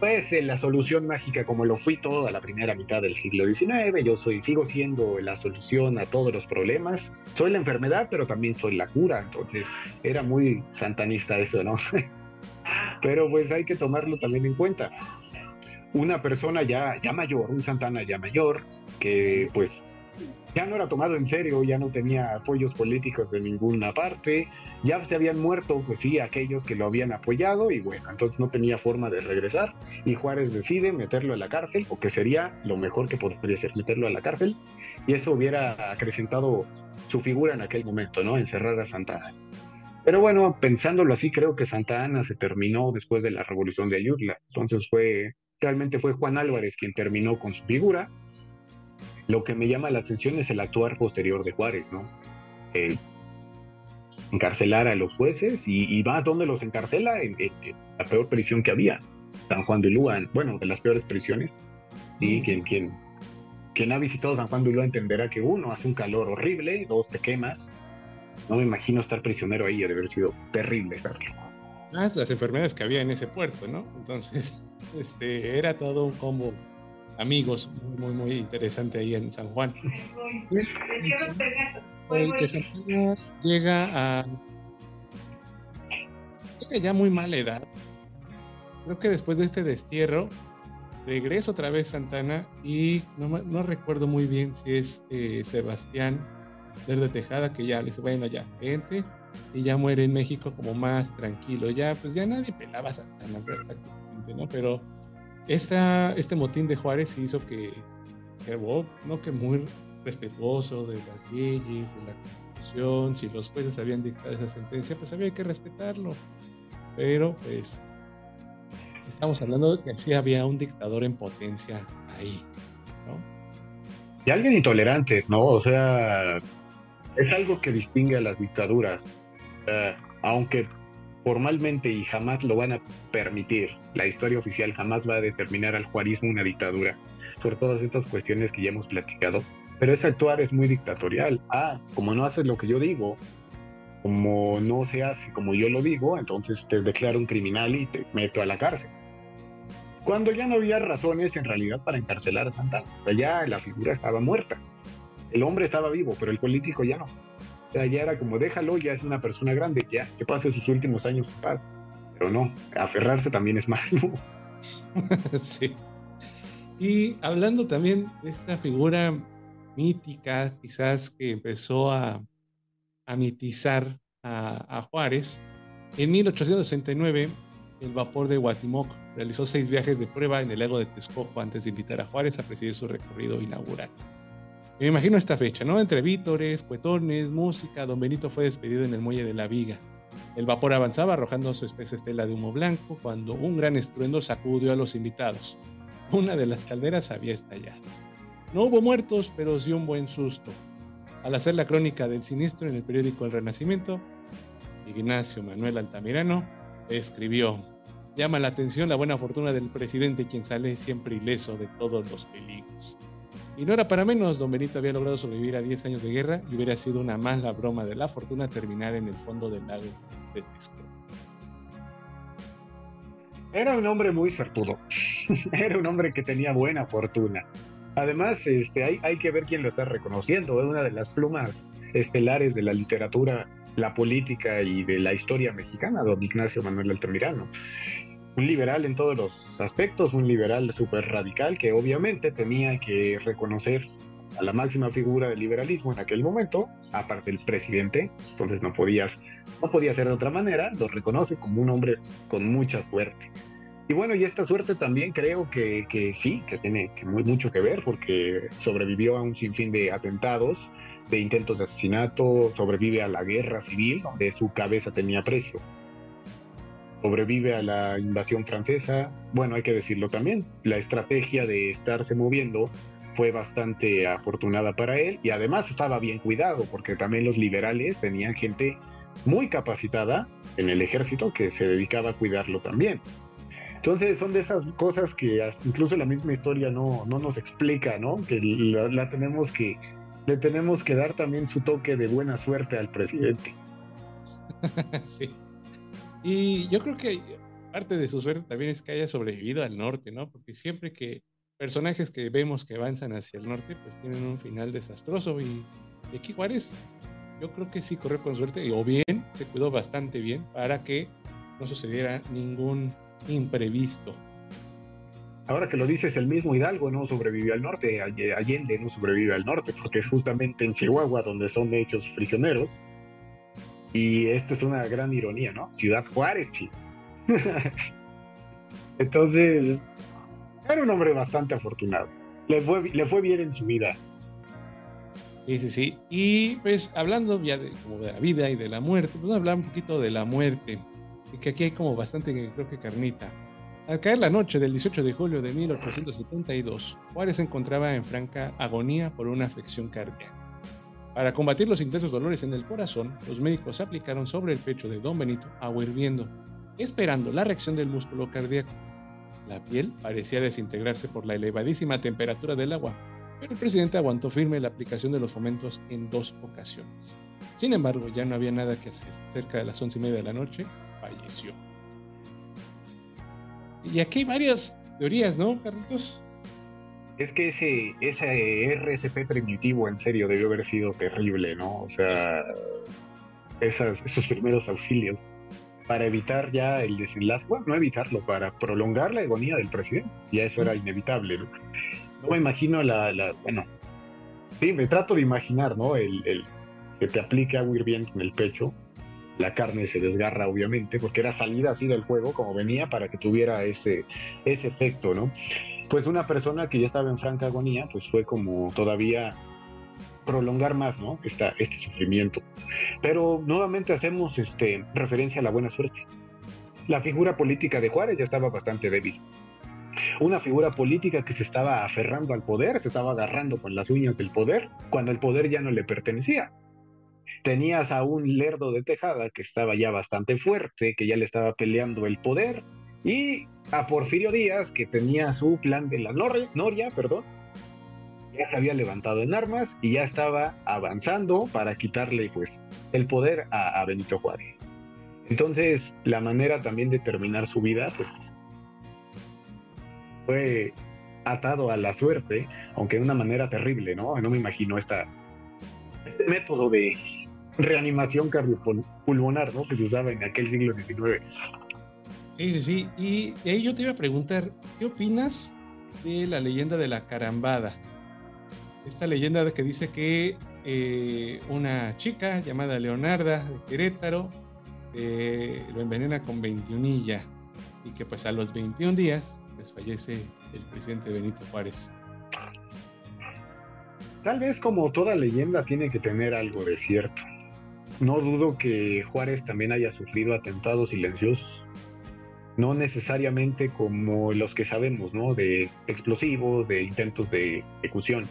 pues la solución mágica como lo fui toda la primera mitad del siglo XIX, yo soy, sigo siendo la solución a todos los problemas, soy la enfermedad, pero también soy la cura, entonces era muy santanista eso, ¿no? pero pues hay que tomarlo también en cuenta. Una persona ya, ya mayor, un Santana ya mayor, que pues ya no era tomado en serio, ya no tenía apoyos políticos de ninguna parte, ya se habían muerto, pues sí, aquellos que lo habían apoyado y bueno, entonces no tenía forma de regresar. Y Juárez decide meterlo en la cárcel, o que sería lo mejor que podría ser meterlo a la cárcel, y eso hubiera acrecentado su figura en aquel momento, ¿no? Encerrar a Santa Pero bueno, pensándolo así, creo que Santa Ana se terminó después de la revolución de Ayutla, entonces fue realmente fue Juan Álvarez quien terminó con su figura. Lo que me llama la atención es el actuar posterior de Juárez, ¿no? encarcelar a los jueces y, va a donde los encarcela en, la peor prisión que había, San Juan de Lua, bueno, de las peores prisiones. Y quien, quien, quien ha visitado San Juan de entenderá que uno hace un calor horrible, dos te quemas. No me imagino estar prisionero ahí, debe haber sido terrible estarlo más las enfermedades que había en ese puerto, ¿no? Entonces, este, era todo un combo amigos muy, muy, interesante ahí en San Juan. El que llega a. llega ya muy mala edad. Creo que después de este destierro, regresa otra vez Santana y no, no recuerdo muy bien si es eh, Sebastián Verde Tejada que ya le dice, bueno, ya, vente, y ya muere en México como más tranquilo. Ya, pues ya nadie pelaba a Santana prácticamente, ¿no? Pero esta, este motín de Juárez hizo que, no que muy respetuoso de las leyes, de la constitución, si los jueces habían dictado esa sentencia, pues había que respetarlo. Pero pues estamos hablando de que sí había un dictador en potencia ahí, ¿no? Y alguien intolerante, ¿no? O sea, es algo que distingue a las dictaduras. aunque formalmente y jamás lo van a permitir, la historia oficial jamás va a determinar al juarismo una dictadura, por todas estas cuestiones que ya hemos platicado. Pero ese actuar es muy dictatorial. Ah, como no haces lo que yo digo, como no se hace como yo lo digo, entonces te declaro un criminal y te meto a la cárcel. Cuando ya no había razones en realidad para encarcelar a Santana. Sea, ya la figura estaba muerta. El hombre estaba vivo, pero el político ya no. O sea, ya era como, déjalo, ya es una persona grande, ya, que pase sus últimos años en paz. Pero no, aferrarse también es malo. sí. Y hablando también de esta figura mítica, quizás que empezó a, mitizar a, a Juárez, en 1869 el vapor de Guatimoc realizó seis viajes de prueba en el lago de Texcoco antes de invitar a Juárez a presidir su recorrido inaugural. Me imagino esta fecha, ¿no? Entre vítores, cuetones, música, don Benito fue despedido en el muelle de la Viga. El vapor avanzaba arrojando su espesa estela de humo blanco cuando un gran estruendo sacudió a los invitados. Una de las calderas había estallado. No hubo muertos, pero sí un buen susto. Al hacer la crónica del siniestro en el periódico El Renacimiento, Ignacio Manuel Altamirano escribió, llama la atención la buena fortuna del presidente quien sale siempre ileso de todos los peligros. Y no era para menos, don Benito había logrado sobrevivir a 10 años de guerra y hubiera sido una mala broma de la fortuna terminar en el fondo del lago de Texcoco. Era un hombre muy certudo, era un hombre que tenía buena fortuna. Además, este, hay, hay que ver quién lo está reconociendo, es una de las plumas estelares de la literatura la política y de la historia mexicana, don Ignacio Manuel Altamirano. Un liberal en todos los aspectos, un liberal súper radical que obviamente tenía que reconocer a la máxima figura del liberalismo en aquel momento, aparte del presidente, entonces no podías, no podía ser de otra manera, lo reconoce como un hombre con mucha suerte. Y bueno, y esta suerte también creo que, que sí, que tiene que muy, mucho que ver porque sobrevivió a un sinfín de atentados, de intentos de asesinato, sobrevive a la guerra civil, donde su cabeza tenía precio. Sobrevive a la invasión francesa, bueno, hay que decirlo también, la estrategia de estarse moviendo fue bastante afortunada para él y además estaba bien cuidado porque también los liberales tenían gente muy capacitada en el ejército que se dedicaba a cuidarlo también. Entonces son de esas cosas que incluso la misma historia no, no nos explica, ¿no? Que la tenemos que le tenemos que dar también su toque de buena suerte al presidente. sí. Y yo creo que parte de su suerte también es que haya sobrevivido al norte, ¿no? Porque siempre que personajes que vemos que avanzan hacia el norte, pues tienen un final desastroso. Y, aquí Juárez, yo creo que sí corrió con suerte, o bien, se cuidó bastante bien para que no sucediera ningún imprevisto. Ahora que lo dices, el mismo Hidalgo no sobrevivió al norte, Allende no sobrevive al norte, porque justamente en Chihuahua donde son hechos prisioneros. Y esto es una gran ironía, ¿no? Ciudad Juárez, chico. Entonces, era un hombre bastante afortunado. Le fue, le fue bien en su vida. Sí, sí, sí. Y pues hablando ya de, como de la vida y de la muerte, pues vamos a hablar un poquito de la muerte. Y que aquí hay como bastante, creo que carnita. Al caer la noche del 18 de julio de 1872, Juárez se encontraba en franca agonía por una afección cardíaca. Para combatir los intensos dolores en el corazón, los médicos aplicaron sobre el pecho de don Benito agua hirviendo, esperando la reacción del músculo cardíaco. La piel parecía desintegrarse por la elevadísima temperatura del agua, pero el presidente aguantó firme la aplicación de los fomentos en dos ocasiones. Sin embargo, ya no había nada que hacer. Cerca de las once y media de la noche, falleció. Y aquí hay varias teorías, ¿no, Carlitos? Es que ese, ese RSP primitivo en serio debió haber sido terrible, ¿no? O sea, esos primeros auxilios para evitar ya el desenlace, bueno, no evitarlo, para prolongar la agonía del presidente. Ya eso era inevitable, ¿no? No me imagino la, la bueno, sí, me trato de imaginar, ¿no? El, que te aplique agua hirviente en el pecho la carne se desgarra obviamente, porque era salida así del juego como venía para que tuviera ese, ese efecto, ¿no? Pues una persona que ya estaba en franca agonía, pues fue como todavía prolongar más, ¿no? Este sufrimiento. Pero nuevamente hacemos este, referencia a la buena suerte. La figura política de Juárez ya estaba bastante débil. Una figura política que se estaba aferrando al poder, se estaba agarrando con las uñas del poder, cuando el poder ya no le pertenecía tenías a un lerdo de Tejada que estaba ya bastante fuerte, que ya le estaba peleando el poder, y a Porfirio Díaz, que tenía su plan de la Noria, Noria perdón, ya se había levantado en armas y ya estaba avanzando para quitarle pues el poder a, Benito Juárez. Entonces, la manera también de terminar su vida, pues, fue atado a la suerte, aunque de una manera terrible, ¿no? No me imagino esta, este método de reanimación cardiopulmonar, ¿no? Que se usaba en aquel siglo XIX. Sí, sí, sí. Y, ahí yo te iba a preguntar, ¿qué opinas de la leyenda de la carambada? Esta leyenda que dice que eh, una chica llamada Leonarda de Querétaro eh, lo envenena con 21 y que pues a los 21 días pues fallece el presidente Benito Juárez. Tal vez como toda leyenda tiene que tener algo de cierto. No dudo que Juárez también haya sufrido atentados silenciosos. No necesariamente como los que sabemos, ¿no? De explosivos, de intentos de ejecución,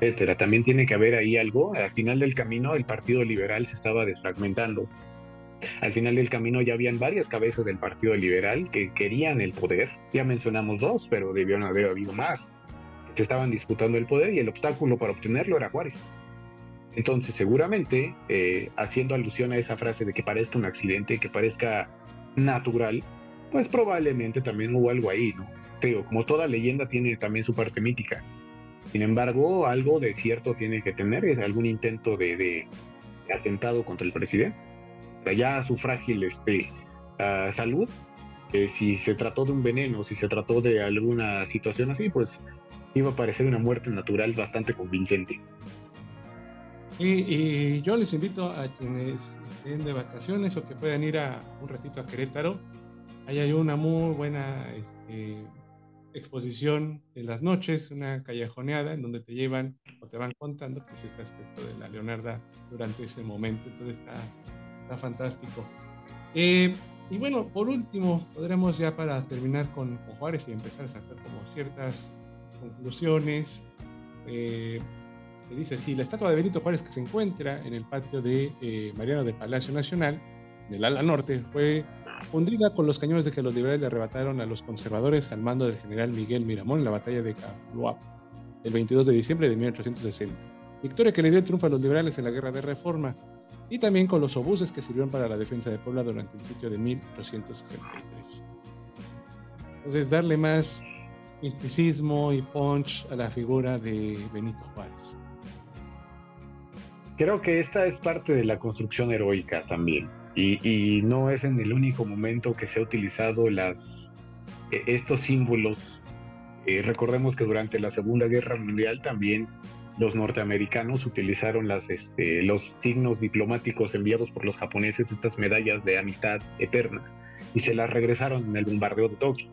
etcétera. También tiene que haber ahí algo. Al final del camino, el Partido Liberal se estaba desfragmentando. Al final del camino ya habían varias cabezas del Partido Liberal que querían el poder. Ya mencionamos dos, pero debieron haber habido más. Se estaban disputando el poder y el obstáculo para obtenerlo era Juárez. Entonces, seguramente, eh, haciendo alusión a esa frase de que parezca un accidente, que parezca natural, pues probablemente también hubo algo ahí, ¿no? Creo, como toda leyenda tiene también su parte mítica. Sin embargo, algo de cierto tiene que tener, es algún intento de, atentado contra el presidente. ya su frágil este, ah, salud, si se trató de un veneno, si se trató de alguna situación así, pues iba a parecer una muerte natural bastante convincente. Y, yo les invito a quienes estén de vacaciones o que puedan ir a un ratito a Querétaro. Ahí hay una muy buena este, exposición en las noches, una callejoneada en donde te llevan o te van contando pues este aspecto de la Leonarda durante ese momento. Entonces está, está fantástico. Eh, y bueno, por último, podremos ya para terminar con, Juárez y empezar a sacar como ciertas conclusiones. Eh, dice así, la estatua de Benito Juárez que se encuentra en el patio de eh, Mariano de Palacio Nacional, del ala norte, fue fundida con los cañones de que los liberales le arrebataron a los conservadores al mando del general Miguel Miramón en la batalla de Caluap, el 22 de diciembre de 1860. Victoria que le dio el triunfo a los liberales en la guerra de reforma y también con los obuses que sirvieron para la defensa de Puebla durante el sitio de 1863. Entonces, darle más misticismo y punch a la figura de Benito Juárez. Creo que esta es parte de la construcción heroica también. Y, no es en el único momento que se ha utilizado e, estos símbolos. Eh, recordemos que durante la Segunda Guerra Mundial también los norteamericanos utilizaron este, los signos diplomáticos enviados por los japoneses, estas medallas de amistad eterna, y se las regresaron en el bombardeo de Tokio.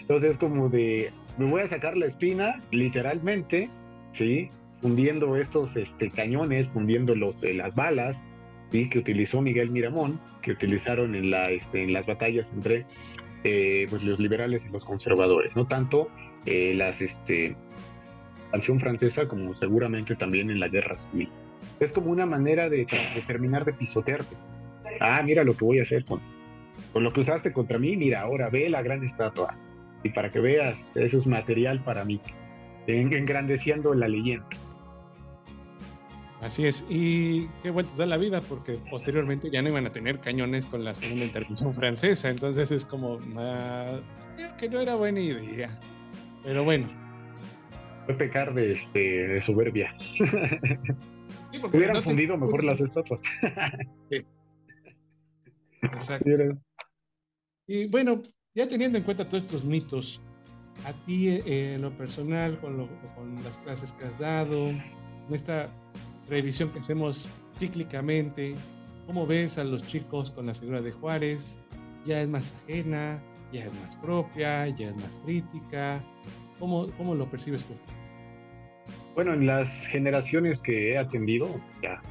Entonces, como de, me voy a sacar la espina, literalmente, ¿sí? fundiendo estos este, cañones, fundiendo los, eh, las balas ¿sí? que utilizó Miguel Miramón, que utilizaron en, la, este, en las batallas entre eh, pues, los liberales y los conservadores. No tanto eh, las este, acción francesa como seguramente también en la guerra civil. Es como una manera de, terminar de pisotearte. Ah, mira lo que voy a hacer con lo que usaste contra mí, mira, ahora ve la gran estatua. Y para que veas, eso es material para mí, engrandeciendo la leyenda. Así es, y qué vueltas da la vida, porque posteriormente ya no iban a tener cañones con la segunda intervención francesa, entonces es como, ah, que no era buena idea, pero bueno. Fue pecar de, este, de soberbia. Sí, Hubieran fundido mejor las estatuas. Exacto. Y bueno, ya teniendo en cuenta todos estos mitos, a ti eh, en lo personal, con, con las clases que has dado, en esta revisión que hacemos cíclicamente, ¿Cómo ves a los chicos con la figura de Juárez? ¿Ya es más ajena? ¿Ya es más propia? ¿Ya es más crítica? ¿Cómo, cómo lo percibes tú? Bueno, en las generaciones que he atendido, ya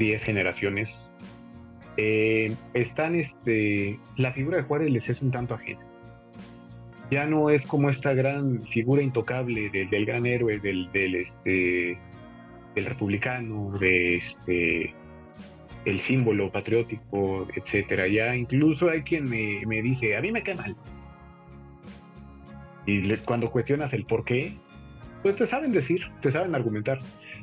10 generaciones, eh, están, este, la figura de Juárez les es un tanto ajena. Ya no es como esta gran figura intocable del, gran héroe, del, del, este, del republicano, de este, el símbolo patriótico, etcétera. Ya incluso hay quien me, me dice, a mí me cae mal. Y cuando cuestionas el por qué, pues te saben decir, te saben argumentar.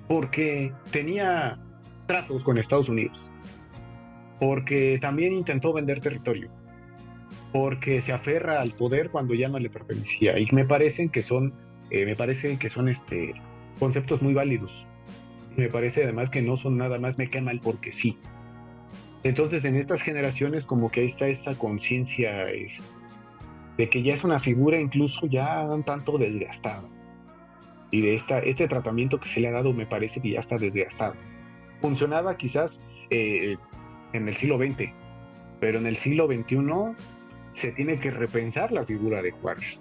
Porque tenía tratos con Estados Unidos. Porque también intentó vender territorio. Porque se aferra al poder cuando ya no le pertenecía. Y me parecen que son, eh, me parecen que son este conceptos muy válidos. Me parece además que no son nada más me quema el porque sí. Entonces en estas generaciones como que ahí está esta conciencia de que ya es una figura incluso ya un tanto desgastada. Y de esta, este tratamiento que se le ha dado me parece que ya está desgastado. Funcionaba quizás eh, en el siglo XX, pero en el siglo XXI se tiene que repensar la figura de Juárez.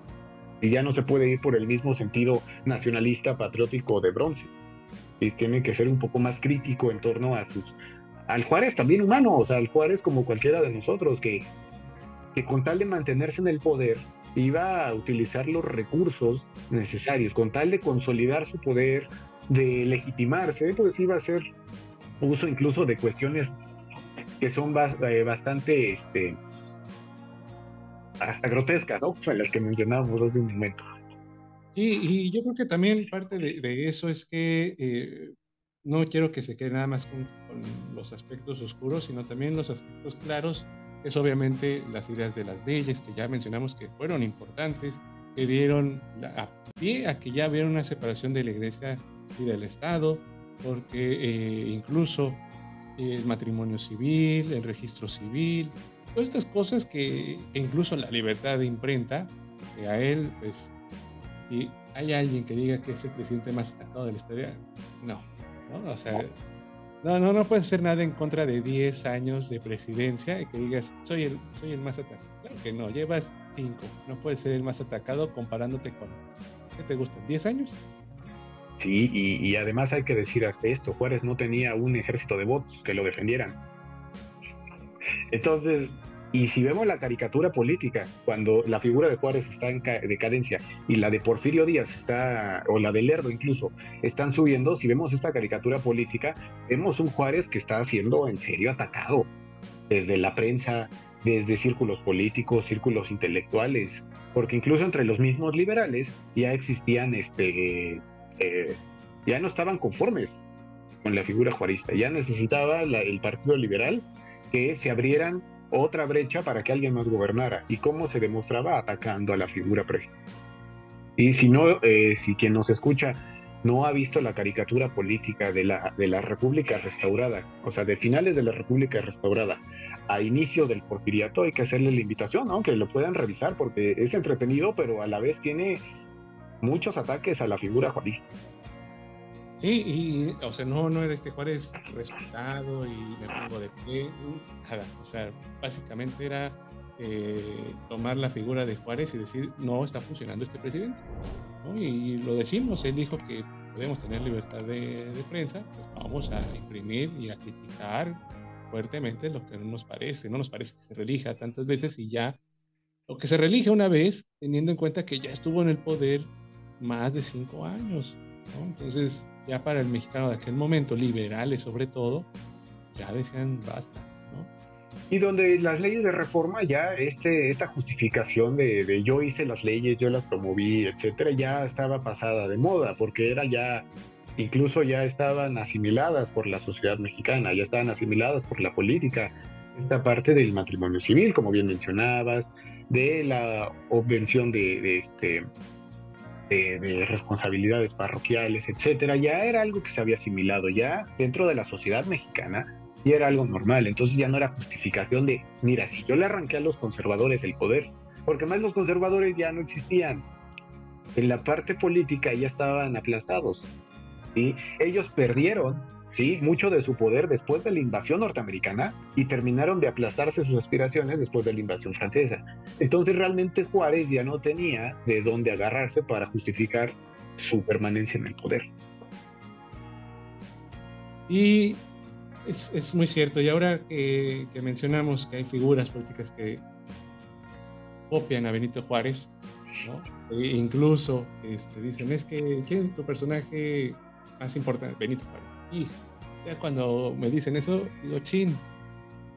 Y ya no se puede ir por el mismo sentido nacionalista, patriótico de bronce. Y tiene que ser un poco más crítico en torno a sus... Al Juárez también humano, o sea, al Juárez como cualquiera de nosotros, que con tal de mantenerse en el poder iba a utilizar los recursos necesarios, con tal de consolidar su poder, de legitimarse, pues iba a hacer uso incluso de cuestiones que son eh, bastante este, hasta grotescas, ¿no? Las que mencionábamos hace un momento. Sí, y yo creo que también parte de, eso es que eh, no quiero que se quede nada más con, los aspectos oscuros, sino también los aspectos claros es obviamente las ideas de las leyes que ya mencionamos que fueron importantes, que dieron a pie a que ya hubiera una separación de la iglesia y del Estado, porque eh, incluso el matrimonio civil, el registro civil, todas estas cosas que, incluso la libertad de imprenta, que a él, pues, si hay alguien que diga que es el presidente más atacado de la historia, no, ¿no? O sea, no, no, no puedes hacer nada en contra de 10 años de presidencia y que digas, soy el, soy el más atacado. Claro que no, llevas 5. No puedes ser el más atacado comparándote con, ¿qué te gusta? ¿10 años? Sí, y, y además hay que decir hasta esto, Juárez no tenía un ejército de bots que lo defendieran. Entonces, y si vemos la caricatura política, cuando la figura de Juárez está en decadencia y la de Porfirio Díaz está, o la de Lerdo incluso, están subiendo, si vemos esta caricatura política, vemos un Juárez que está siendo en serio atacado desde la prensa, desde círculos políticos, círculos intelectuales, porque incluso entre los mismos liberales ya existían, este, eh, ya no estaban conformes con la figura juarista, ya necesitaba el Partido Liberal que se abrieran otra brecha para que alguien más gobernara. ¿Y cómo se demostraba? Atacando a la figura presidencial. Y si no, eh, si quien nos escucha no ha visto la caricatura política de la, de la República restaurada, o sea, de finales de la República restaurada a inicio del porfiriato, hay que hacerle la invitación, aunque lo puedan revisar porque es entretenido, pero a la vez tiene muchos ataques a la figura Juárez. Sí, y, o sea, no, no era este Juárez respetado y le pongo de pie, nada. O sea, básicamente era eh, tomar la figura de Juárez y decir, no está funcionando este presidente. Y lo decimos, él dijo que podemos tener libertad de, prensa, pues vamos a imprimir y a criticar fuertemente lo que no nos parece. No nos parece que se relija tantas veces y ya, o que se relija una vez, teniendo en cuenta que ya estuvo en el poder más de cinco años. Entonces, ya para el mexicano de aquel momento, liberales sobre todo, ya decían basta. Y donde las leyes de reforma ya, este, esta justificación de, yo hice las leyes, yo las promoví, etcétera, ya estaba pasada de moda, porque era ya, incluso ya estaban asimiladas por la sociedad mexicana, ya estaban asimiladas por la política. Esta parte del matrimonio civil, como bien mencionabas, de la obvención de, de este, de, responsabilidades parroquiales, etcétera, ya era algo que se había asimilado ya dentro de la sociedad mexicana y era algo normal. Entonces ya no era justificación de, mira, si yo le arranqué a los conservadores el poder, porque más los conservadores ya no existían. En la parte política ya estaban aplastados. y Ellos perdieron sí, mucho de su poder después de la invasión norteamericana y terminaron de aplastarse sus aspiraciones después de la invasión francesa. Entonces realmente Juárez ya no tenía de dónde agarrarse para justificar su permanencia en el poder. Y es, muy cierto, y ahora que, mencionamos que hay figuras políticas que copian a Benito Juárez, e incluso este, dicen, es que, ¿quién tu personaje más importante? Benito Juárez. Y ya cuando me dicen eso, digo, chin,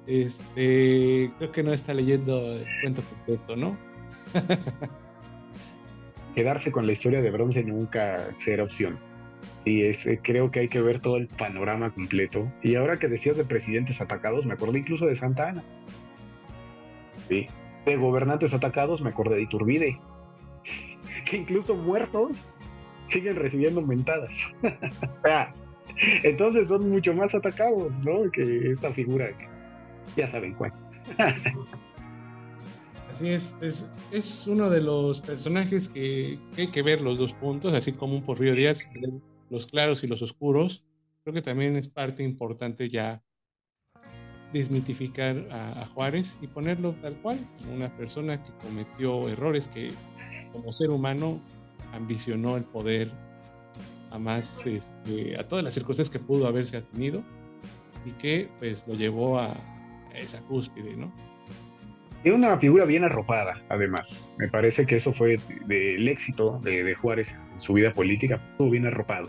este, creo que no está leyendo el cuento completo, ¿no? Quedarse con la historia de bronce nunca será opción. Y es, eh, creo que hay que ver todo el panorama completo. Y ahora que decías de presidentes atacados, me acordé incluso de Santa Ana. Sí. De gobernantes atacados, me acordé de Iturbide. que incluso muertos siguen recibiendo mentadas. Entonces son mucho más atacados, ¿no? Que esta figura, ya saben cuál. Así es, es, uno de los personajes que, hay que ver los dos puntos, así como un Porfirio Díaz, los claros y los oscuros. Creo que también es parte importante ya desmitificar a, Juárez y ponerlo tal cual, una persona que cometió errores, que como ser humano ambicionó el poder a más, este, a todas las circunstancias que pudo haberse tenido y que pues lo llevó a, esa cúspide, ¿no? Y una figura bien arropada, además. Me parece que eso fue del éxito de, Juárez en su vida política, estuvo bien arropado.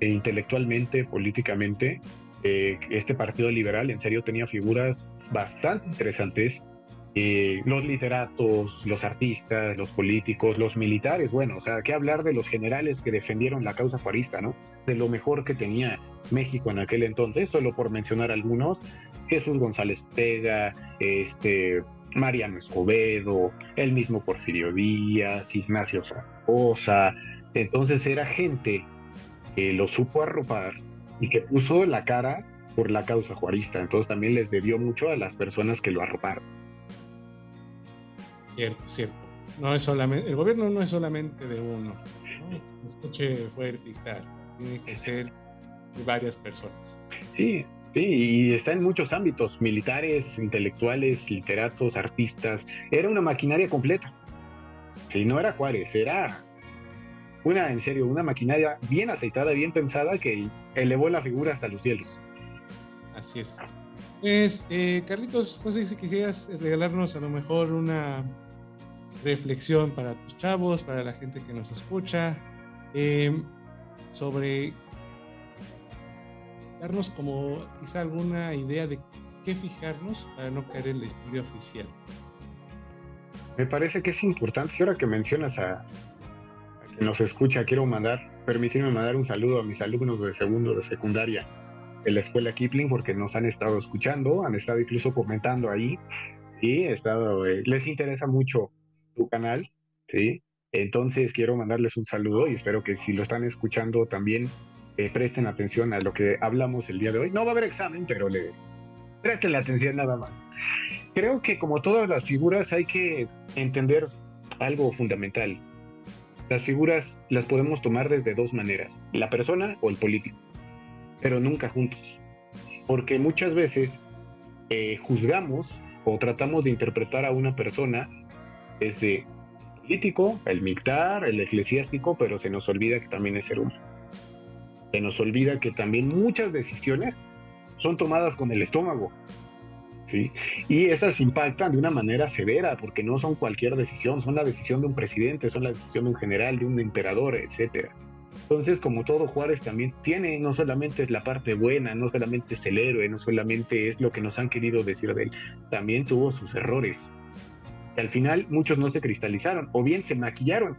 E intelectualmente, políticamente, eh, este partido liberal en serio tenía figuras bastante interesantes eh, los literatos, los artistas, los políticos, los militares, bueno, o sea, qué hablar de los generales que defendieron la causa juarista, ¿no? De lo mejor que tenía México en aquel entonces, solo por mencionar algunos, Jesús González Pega, este, Mariano Escobedo, el mismo Porfirio Díaz, Ignacio Zaragoza, entonces era gente que lo supo arropar y que puso la cara por la causa juarista, entonces también les debió mucho a las personas que lo arroparon. Cierto, cierto. No es solamente, el gobierno no es solamente de uno. Se escuche fuerte y claro. Tiene que ser de varias personas. Sí, sí, y está en muchos ámbitos, militares, intelectuales, literatos, artistas. Era una maquinaria completa. Si no era Juárez, era una, en serio, una maquinaria bien aceitada, bien pensada que elevó la figura hasta los cielos. Así es. Pues, eh, Carlitos, no sé si quisieras regalarnos a lo mejor una reflexión para tus chavos, para la gente que nos escucha, em, sobre darnos como quizá alguna idea de qué fijarnos para no caer en la historia oficial. Me parece que es importante, ahora que mencionas a, quien nos escucha, quiero mandar, permitirme mandar un saludo a mis alumnos de segundo de secundaria de la escuela Kipling porque nos han estado escuchando, han estado incluso comentando ahí y estado, eh, les interesa mucho tu canal, ¿sí? Entonces quiero mandarles un saludo y espero que si lo están escuchando también eh, presten atención a lo que hablamos el día de hoy. No va a haber examen, pero le presten la atención nada más. Creo que como todas las figuras hay que entender algo fundamental. Las figuras las podemos tomar desde dos maneras, la persona o el político, pero nunca juntos. Porque muchas veces eh, juzgamos o tratamos de interpretar a una persona desde político, el militar, el eclesiástico, pero se nos olvida que también es ser humano. Se nos olvida que también muchas decisiones son tomadas con el estómago. ¿sí? Y esas impactan de una manera severa, porque no son cualquier decisión, son la decisión de un presidente, son la decisión de un general, de un emperador, etcétera. Entonces, como todo Juárez también tiene, no solamente es la parte buena, no solamente es el héroe, no solamente es lo que nos han querido decir de él, también tuvo sus errores, al final muchos no se cristalizaron o bien se maquillaron,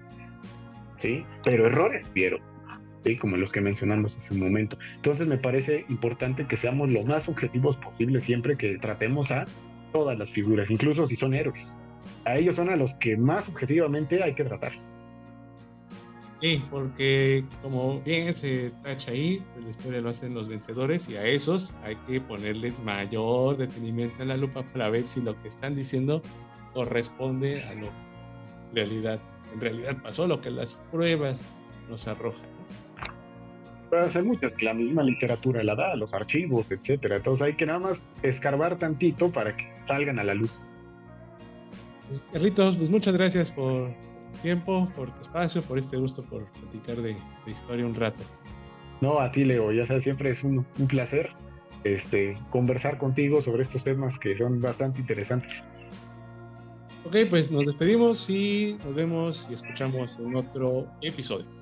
¿sí? Pero errores vieron, ¿sí? Como los que mencionamos hace un momento. Entonces me parece importante que seamos lo más objetivos posible siempre que tratemos a todas las figuras, incluso si son héroes. A ellos son a los que más objetivamente hay que tratar. Sí, porque como bien se tacha ahí, pues la historia lo hacen los vencedores y a esos hay que ponerles mayor detenimiento en la lupa para ver si lo que están diciendo corresponde a lo realidad, en realidad pasó, lo que las pruebas nos arrojan. puede ser muchas, que la misma literatura la da, los archivos, etcétera. Entonces hay que nada más escarbar tantito para que salgan a la luz. Pues, Carlitos, pues muchas gracias por tu tiempo, por tu espacio, por este gusto por platicar de, historia un rato. No, a ti Leo, ya sabes, siempre es un, un placer este, conversar contigo sobre estos temas que son bastante interesantes. Ok, pues nos despedimos y nos vemos y escuchamos en otro episodio.